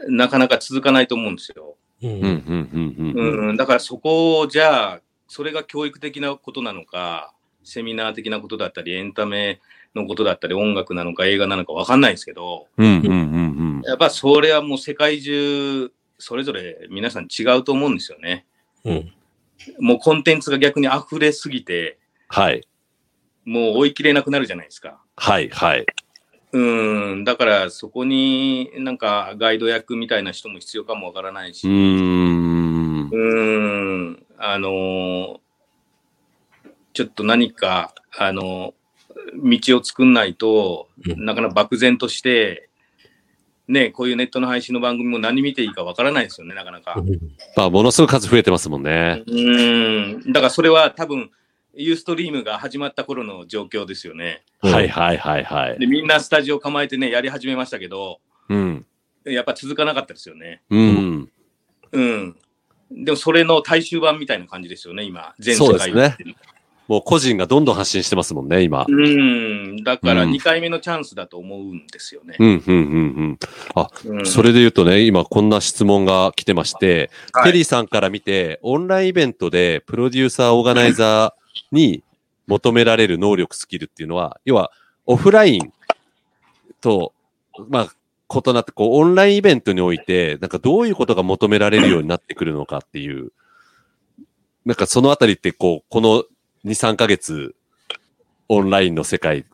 なかなか続かないと思うんですよ。うんうん。うん。うん。うん。うん、だからそこを、じゃあ、それが教育的なことなのか、セミナー的なことだったり、エンタメのことだったり、音楽なのか映画なのかわかんないですけど、うん。うん。うん。やっぱそれはもう世界中、それぞれ皆さん違うと思うんですよね。うん。もうコンテンツが逆に溢れすぎて、はい。もう追い切れなくなるじゃないですか。はい。はい。うん、だからそこになんかガイド役みたいな人も必要かもわからないし、うーん。うん、あのちょっと何か、あの道を作んないと、うんなかなか漠然として、ね、こういうネットの配信の番組も何見ていいかわからないですよね、なかなか。まあ、ものすごい数増えてますもんね。うん、だからそれは多分、ユーストリームが始まった頃の状況ですよね。うんはい。はい。はい。はい。で、みんなスタジオ構えてね、やり始めましたけど、うん。やっぱ続かなかったですよね。うん。うん。でもそれの大衆版みたいな感じですよね、今。全世界そうですねもう個人がどんどん発信してますもんね、今。うん。だからうん2回目のチャンスだと思うんですよね。うん、うん、うん、うんうん。それで言うとね、今こんな質問が来てまして、はいテリーさんから見て、オンラインイベントでプロデューサー、オーガナイザーに求められる能力、スキルっていうのは、要はオフラインと、まあ、異なって、こう、オンラインイベントにおいて、なんかどういうことが求められるようになってくるのかっていう、なんかそのあたりって、こう、この2、3ヶ月、オンラインの世界、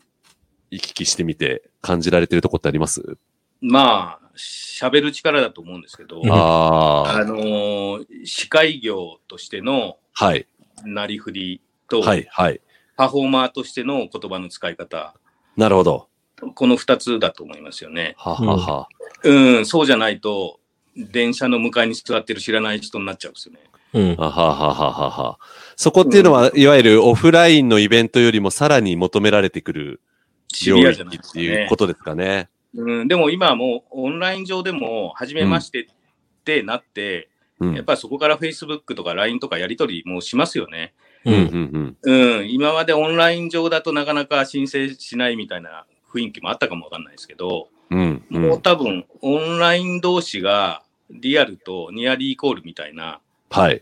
行き来してみて感じられてるとこってあります？まあ、喋る力だと思うんですけど、うんああ、あのー司会業としてのはい、なりふりと、はい、はい。パフォーマーとしての言葉の使い方、なるほど。この2つだと思いますよね。ははは。うん、そうじゃないと、電車の向かいに座ってる知らない人になっちゃうんですよね。うん。はははははは。そこっていうのは、いわゆるオフラインのイベントよりもさらに求められてくる領シビアじゃない域っていうこ。とですかね。うん、でも今はもうオンライン上でも、初めましてってなって、うん。やっぱりそこから Facebook とか LINE とかやり取りもしますよね。うん、う。うんん、うん、今までオンライン上だとなかなか申請しないみたいな雰囲気もあったかもわかんないですけど、うん。うん。もう多分オンライン同士がリアルとニアリーイコールみたいなはい。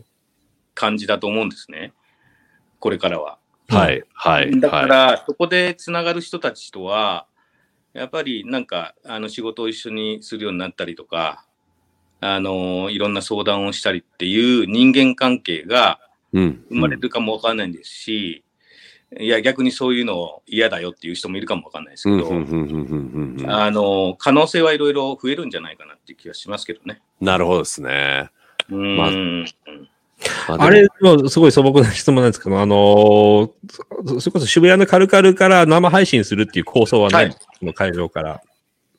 感じだと思うんですね。これからは。はい。はい。だかはら、そこでつながる人たちとは、やっぱりなんか、あの仕事を一緒にするようになったりとか、あのいろんな相談をしたりっていう人間関係が。生まれるかもわかんないんですし、いや、逆にそういうの嫌だよっていう人もいるかもわかんないですうん。けど。あの可能性はいろいろ増えるんじゃないかなっていう気がしますけどね。なるほどですね。うーん。まあまあれ、もすごい素朴な質問なんですけど、あのーそそれこそ渋谷のカルカルから生配信するっていう構想はね、はいこの会場から。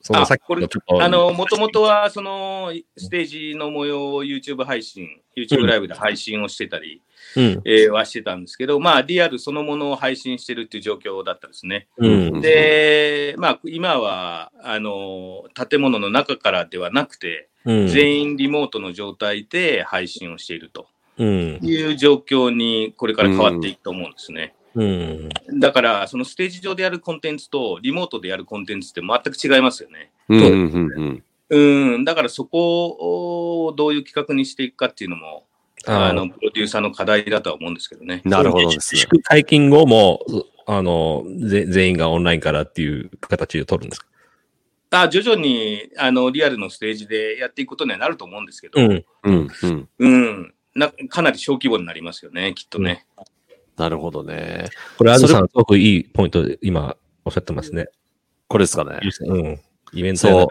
そのさっきこれのちょっと、あの、もともとは、その、ステージの模様を YouTube 配信、YouTube ライブで配信をしてたり、うん。えーはしてたんですけど、まあ、リアルそのものを配信してるっていう状況だったですね。うん。で、まあ、今は、あの、建物の中からではなくて、うん。全員リモートの状態で配信をしているとうん。いう状況に、これから変わっていくと思うんですね。うん。だから、そのステージ上でやるコンテンツと、リモートでやるコンテンツって全く違いますよね。うん。うん。うん。うん、だからそこをどういう企画にしていくかっていうのも、ああの、プロデューサーの課題だとは思うんですけどね。なるほどですね。自粛解禁後も、あの、ぜ全員がオンラインからっていう形で取るんですか？あ徐々に、あの、リアルのステージでやっていくことにはなると思うんですけど、うん。うん。うん。うんなかなり小規模になりますよね、きっとね。なるほどね。これ、あずさん、すごくいいポイントで今おっしゃってますね。これですかね。うん。イベントやそう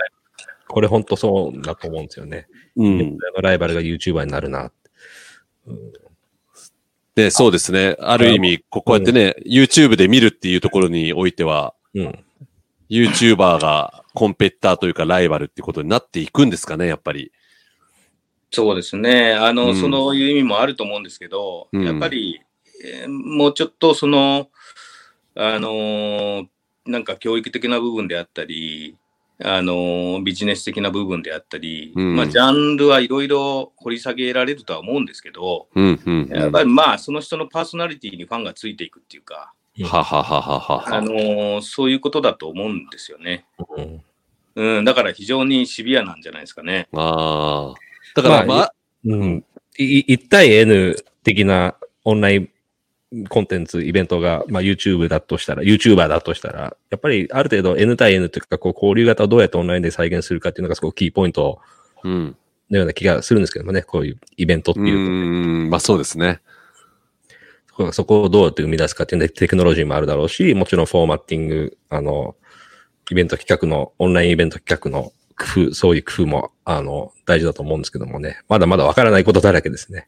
これ本当そうだと思うんですよね。うん。ライバルが YouTuber になるな。で、そうですね。ある意味、ここうやってね、YouTube で見るっていうところにおいては、うん。YouTuber がコンペッターというかライバルっていうことになっていくんですかね、やっぱり。そうですね。あの、うんそのいう意味もあると思うんですけど、うんやっぱり、えーもうちょっとその、あのーなんか教育的な部分であったり、あの、ビジネス的な部分であったり、うんまあ、ジャンルはいろいろ掘り下げられるとは思うんですけど、うん、うん。やっぱりまあ、その人のパーソナリティにファンがついていくっていうか、はははははは。あのそういうことだと思うんですよね。うんうん、だから非常にシビアなんじゃないですかね。ああ。だから、まあまあ、うん。い1対 N 的なオンラインコンテンツ、イベントが、まあ YouTube だとしたら、YouTuber だとしたら、やっぱりある程度 N 対 N というか、こう交流型をどうやってオンラインで再現するかっていうのがすごくキーポイントうん。のような気がするんですけどもね、こういうイベントってういうと。ん、まあそうですね。そこそこをどうやって生み出すかっていうのでテクノロジーもあるだろうし、もちろんフォーマッティング、あの、イベント企画の、オンラインイベント企画の工夫、そういう工夫も、あの、大事だと思うんですけどもね。まだまだわからないことだらけですね。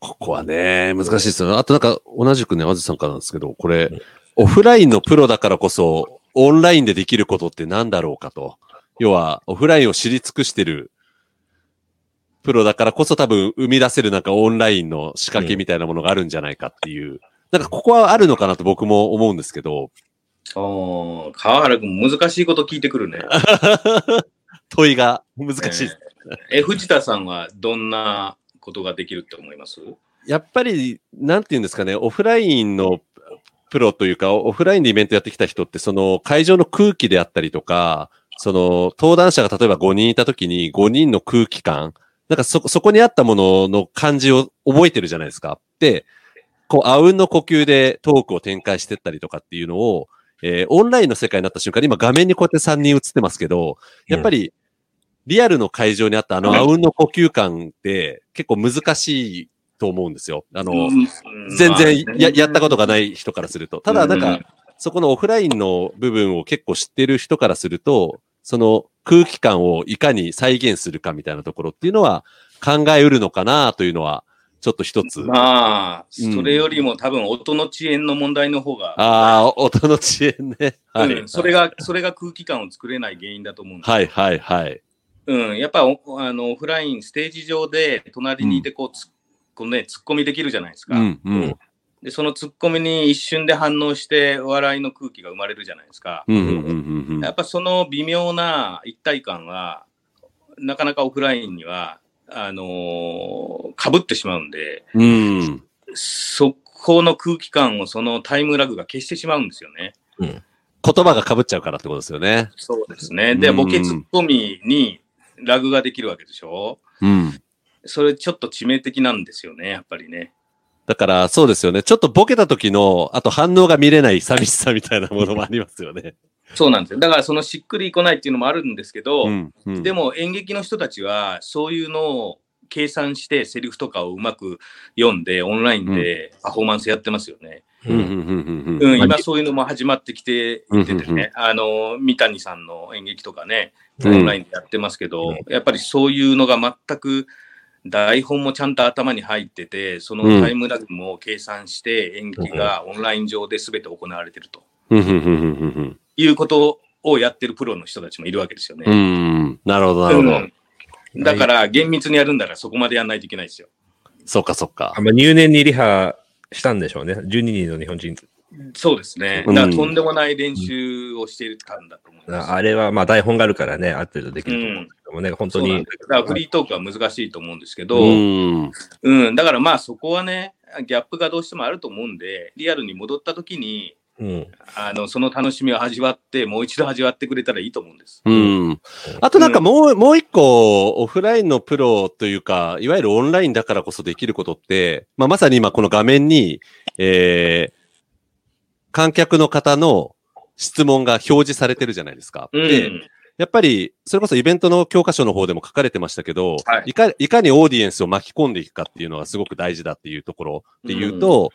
ここはね、難しいですよね。あとなんか、同じくね、あずさんからなんですけど、これ、オフラインのプロだからこそ、オンラインでできることって何だろうかと。要は、オフラインを知り尽くしてるプロだからこそ多分生み出せるなんかオンラインの仕掛けみたいなものがあるんじゃないかっていう。なんかここはあるのかなと僕も思うんですけど、おー川原君、難しいこと聞いてくるね。[LAUGHS] 問いが難しい。えーえ、藤田さんはどんなことができるって思います？やっぱり、なんていうんですかね、オフラインのプロというか、オフラインでイベントやってきた人って、その会場の空気であったりとか、その登壇者が例えば5人いたときに5人の空気感、なんかそ、そこにあったものの感じを覚えてるじゃないですか。で、こう、あうんの呼吸でトークを展開してったりとかっていうのを、えーオンラインの世界になった瞬間に、今画面にこうやって3人映ってますけど、やっぱり、リアルの会場にあったあのあうんの呼吸感って結構難しいと思うんですよ。あの、うん全然まあややったことがない人からすると。ただなんかうん、そこのオフラインの部分を結構知ってる人からすると、その空気感をいかに再現するかみたいなところっていうのは考えうるのかなというのは、ちょっと一つ。まあ、うんそれよりも多分音の遅延の問題の方が、ああ、音の遅延ね。はい。うんそれが、それが空気感を作れない原因だと思うんですよはいはいはい。うん、やっぱおあのオフライン、ステージ上で隣にいてこう、つこうね、突っ込みできるじゃないですか、うんうん。で。その突っ込みに一瞬で反応して、笑いの空気が生まれるじゃないですか。うんうんうんうんやっぱその微妙な一体感は、なかなかオフラインには、あのー、かぶってしまうんで、うん。うん。そこの空気感をそのタイムラグが消してしまうんですよね。うん。言葉が被っちゃうからってことですよね。そうですね。で、うんボケツッコミにラグができるわけでしょ？うん。それちょっと致命的なんですよね、やっぱりね。だから、そうですよね。ちょっとボケた時の、あと反応が見れない寂しさみたいなものもありますよね。そうなんですよ。だからそのしっくりこないっていうのもあるんですけど、うん。うんでも演劇の人たちはそういうのを計算してセリフとかをうまく読んでオンラインでパフォーマンスやってますよね。今そういうのも始まってきていてうんうんうんね、あの、三谷さんの演劇とかね、オうんンラインでやってますけど、やっぱりそういうのが全く台本もちゃんと頭に入ってて、そのタイムラグも計算して演劇がオンライン上で全て行われてるとうんうんうんうんうんいうことをやってるプロの人たちもいるわけですよね。うん。うん。なるほど、なるほど。うんだから厳密にやるんだからそこまでやらないといけないですよ。そっかそっかあ。まあ、入念にリハしたんでしょうね。12人の日本人。そうですね。うんだからとんでもない練習をしていたんだと思います。あれはまあ台本があるからね、ある程度できると思うんですけどもね、本当にそうなんで。すだからフリートークは難しいと思うんですけど、ううんん。だからまあそこはね、ギャップがどうしてもあると思うんで、リアルに戻った時に、うん。あのその楽しみを味わって、もう一度味わってくれたらいいと思うんです。うん。あとなんかもう、もう一個、オフラインのプロというか、いわゆるオンラインだからこそできることって、まあ、まさに今この画面に、えー、観客の方の質問が表示されてるじゃないですか。うん。で、やっぱり、それこそイベントの教科書の方でも書かれてましたけど、はい。い、か、いかにオーディエンスを巻き込んでいくかっていうのがすごく大事だっていうところで言うと、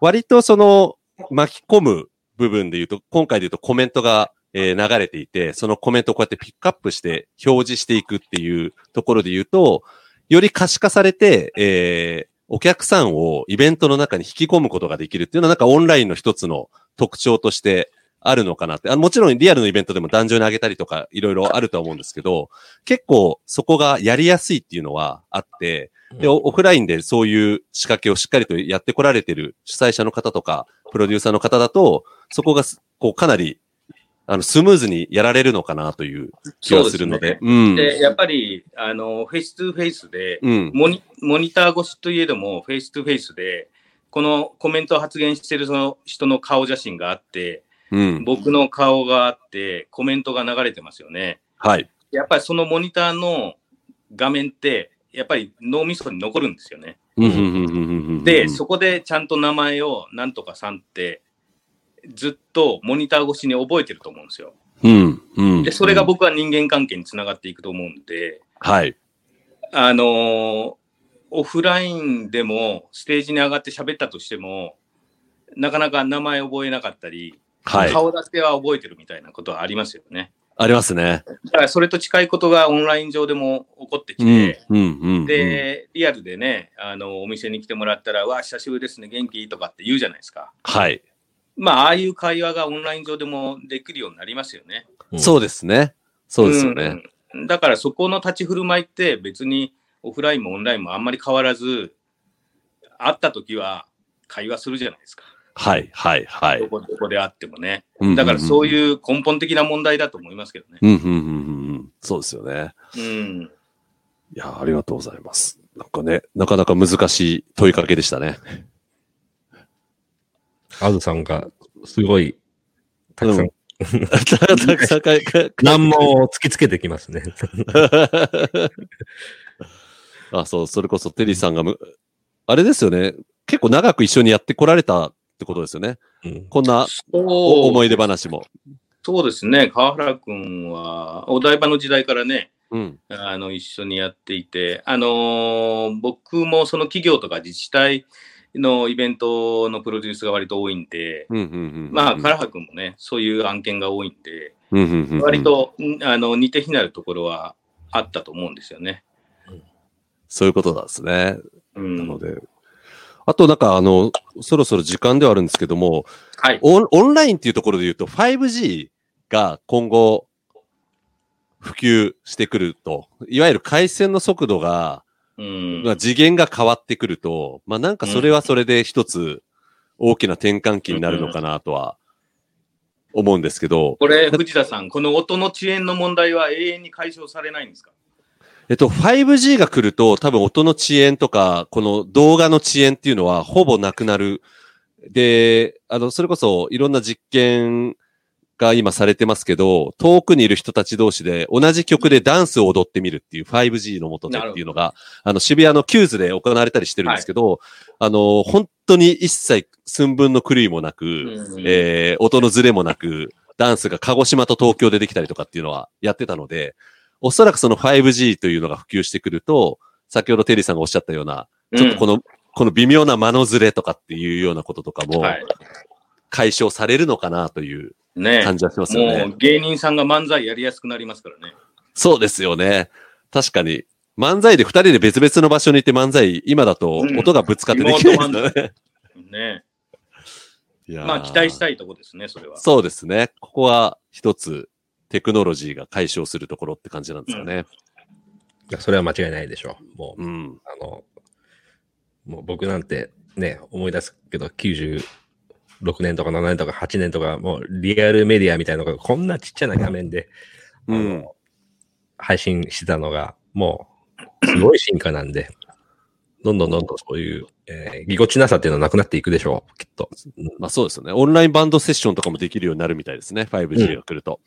割とその巻き込む部分で言うと、今回で言うとコメントが、えー流れていて、そのコメントをこうやってピックアップして表示していくっていうところで言うと、より可視化されて、えーお客さんをイベントの中に引き込むことができるっていうのはなんかオンラインの一つの特徴としてあるのかなって。あのもちろんリアルのイベントでも壇上に上げたりとかいろいろあるとは思うんですけど、結構そこがやりやすいっていうのはあって、で、オオフラインでそういう仕掛けをしっかりとやってこられてる主催者の方とか、プロデューサーの方だと、そこがすこうかなりあの、スムーズにやられるのかなという気がするので。うん。で、やっぱり、あの、フェイス2フェイスで、うん。モニモニター越しといえども、フェイス2フェイスで、このコメントを発言しているその人の顔写真があって、うん。僕の顔があって、コメントが流れてますよね。はい。やっぱりそのモニターの画面って、やっぱり脳みそに残るんですよね。で、そこでちゃんと名前をなんとかさんって、ずっとモニター越しに覚えてると思うんですよ。うん。うん。で、それが僕は人間関係につながっていくと思うんで、はい。あのーオフラインでもステージに上がって喋ったとしても、なかなか名前覚えなかったり、はい。顔出しは覚えてるみたいなことはありますよね。ありますね。だからそれと近いことがオンライン上でも起こってきうんて、。うん。うん。で、リアルでね、あの、お店に来てもらったら、わあ、久しぶりですね、元気？とかって言うじゃないですか。はい。まあ、ああいう会話がオンライン上でもできるようになりますよね。うんそうですね。そうですよね。うんだからそこの立ち振る舞いって別にオフラインもオンラインもあんまり変わらず、会った時は会話するじゃないですか。はい。はい。はいど。こどこであってもね。うんだからそういう根本的な問題だと思いますけどね。うん。うん。うん。うんうん。そうですよね。うん。いや、ありがとうございます。なんかね、なかなか難しい問いかけでしたね。あずさんが、すごい、たくさうんん、たくさん難問を突きつけてきますね。[LAUGHS] あ、そう、それこそテリーさんがむ、あれですよね。結構長く一緒にやってこられたってことですよね。うんこんな思い出話も。そうですね。川原君は、お台場の時代からね、うん。あの、一緒にやっていて、あのー僕もその企業とか自治体のイベントのプロデュースが割と多いんで。まあ、唐原君もね、そういう案件が多いんで。割。と、んあの、似て非なるところはあったと思うんですよね。そういうことなんですね。う。なんので。あとなんかあの、そろそろ時間ではあるんですけども、はい。オンオンラインっていうところで言うと 5G が今後普及してくると、いわゆる回線の速度が、うん。まあ次元が変わってくると、まあなんかそれはそれで一つ大きな転換期になるのかなとは思うんですけど、これ、藤田さん、この音の遅延の問題は永遠に解消されないんですか？えっと 5G が来ると多分音の遅延とか、この動画の遅延っていうのはほぼなくなる。で、あの、それこそいろんな実験が今されてますけど、遠くにいる人たち同士で同じ曲でダンスを踊ってみるっていう 5G の下でっていうのが、あの渋谷の QWS で行われたりしてるんですけど、あの、本当に一切寸分の狂いもなく、うん。えー音のズレもなく、ダンスが鹿児島と東京でできたりとかっていうのはやってたので、おそらくその 5G というのが普及してくると、先ほどテリーさんがおっしゃったような、ちょっとこの、この微妙な間のズレとかっていうようなこととかもはい。解消されるのかなというね感じはしますよね。もう芸人さんが漫才やりやすくなりますからね。そうですよね。確かに。漫才で二人で別々の場所にいて漫才、今だとうん音がぶつかってできないですからね。ねいやーまあ期待したいとこですね、それは。そうですね。ここは一つテクノロジーが解消するところって感じなんですかね。いやそれは間違いないでしょう。もう、うん。あの、もう僕なんてね、思い出すけど、96年とか7年とか8年とか、もうリアルメディアみたいなのがこんなちっちゃな画面で、うん配信してたのが、もう、すごい進化なんで、どんどんどんどんそういう、えーぎこちなさっていうのはなくなっていくでしょう、きっと。うんまあそうですよね。オンラインバンドセッションとかもできるようになるみたいですね。5G が来ると。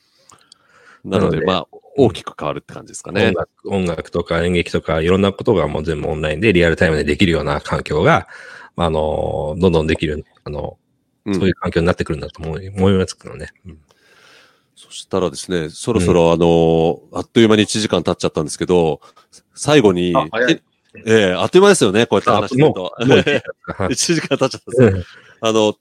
なので、なのでまあ、大きく変わるって感じですかね音。楽音楽とか演劇とかいろんなことがもう全部オンラインでリアルタイムでできるような環境が、あの、どんどんできる、あの、うんそういう環境になってくるんだと思い思いますけどね。うん。そしたらですね、そろそろあの、あっという間に1時間経っちゃったんですけど、最後に、えええあっという間ですよね、こうやって話してると。もうもう [LAUGHS] 一時間1時間経っちゃったんですよ。あの、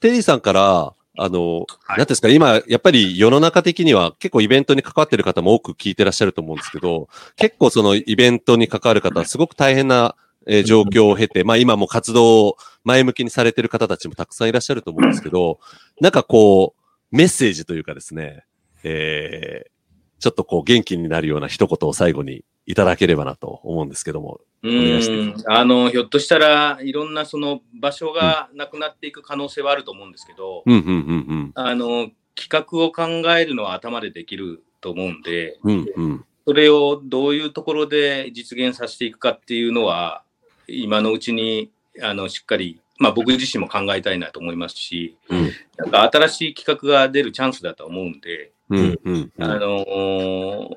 テリーさんから、あの、はい。なんですか、今、やっぱり世の中的には結構イベントに関わってる方も多く聞いてらっしゃると思うんですけど、結構そのイベントに関わる方はすごく大変な、えー状況を経て、まあ今も活動を前向きにされてる方たちもたくさんいらっしゃると思うんですけど、なんかこう、メッセージというかですね、えー、ちょっとこう元気になるような一言を最後にいただければなと思うんですけども。う願いしてん。あの、ひょっとしたらいろんなその場所がなくなっていく可能性はあると思うんですけど。あの、企画を考えるのは頭でできると思うんで、うんうん。それをどういうところで実現させていくかっていうのは、今のうちにあのしっかり、まあ、僕自身も考えたいなと思いますし、うんなんか新しい企画が出るチャンスだと思うんで、うんうんあのー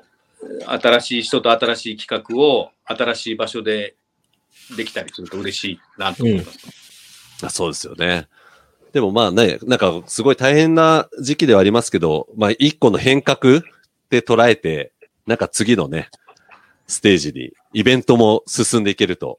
新しい人と新しい企画を新しい場所でできたりすると嬉しいなと思います。あそうですよね。でもまあね、なんかすごい大変な時期ではありますけど、まあ一個の変革で捉えて、なんか次のね、ステージにイベントも進んでいけると、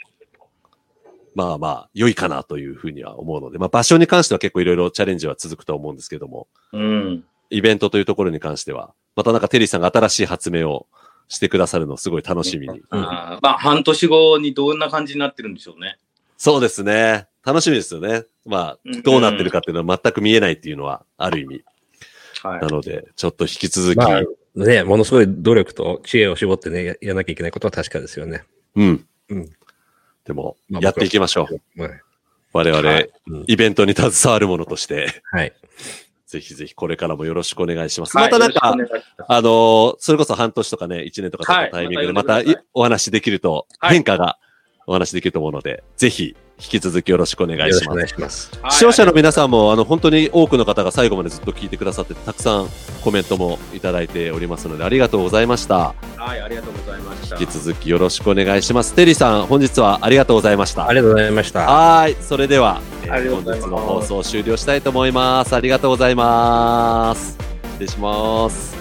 まあまあ良いかなというふうには思うので、まあ場所に関しては結構いろいろチャレンジは続くと思うんですけども、うん。イベントというところに関しては、またなんかテリーさんが新しい発明をしてくださるのをすごい楽しみに。あーまあ、半年後にどんな感じになってるんでしょうね。そうですね。楽しみですよね。まあ、どうなってるかっていうのは全く見えないっていうのはある意味。はいな。ので、ちょっと引き続き、まあ、ね、ものすごい努力と知恵を絞ってね、ややらなきゃいけないことは確かですよね。うん。うんでも、まあやっていきましょう。はい。我々、はいうんイベントに携わる者として、はい。ぜひぜひこれからもよろしくお願いします。はいまたなんか、あのーそれこそ半年とかね、1年とか経ったタイミングではいまたお話できると、はい変化がお話できると思うので、ぜひ引き続きよろしくお願いしますます。はい視聴者の皆さんも、あの、本当に多くの方が最後までずっと聞いてくださって、たくさんコメントもいただいておりますので、ありがとうございました。はい、ありがとうございました。引き続きよろしくお願いします。テリーさん、本日はありがとうございました。ありがとうございました。はーい。それでは、えー本日の放送を終了したいと思います。ありがとうございます。失礼します。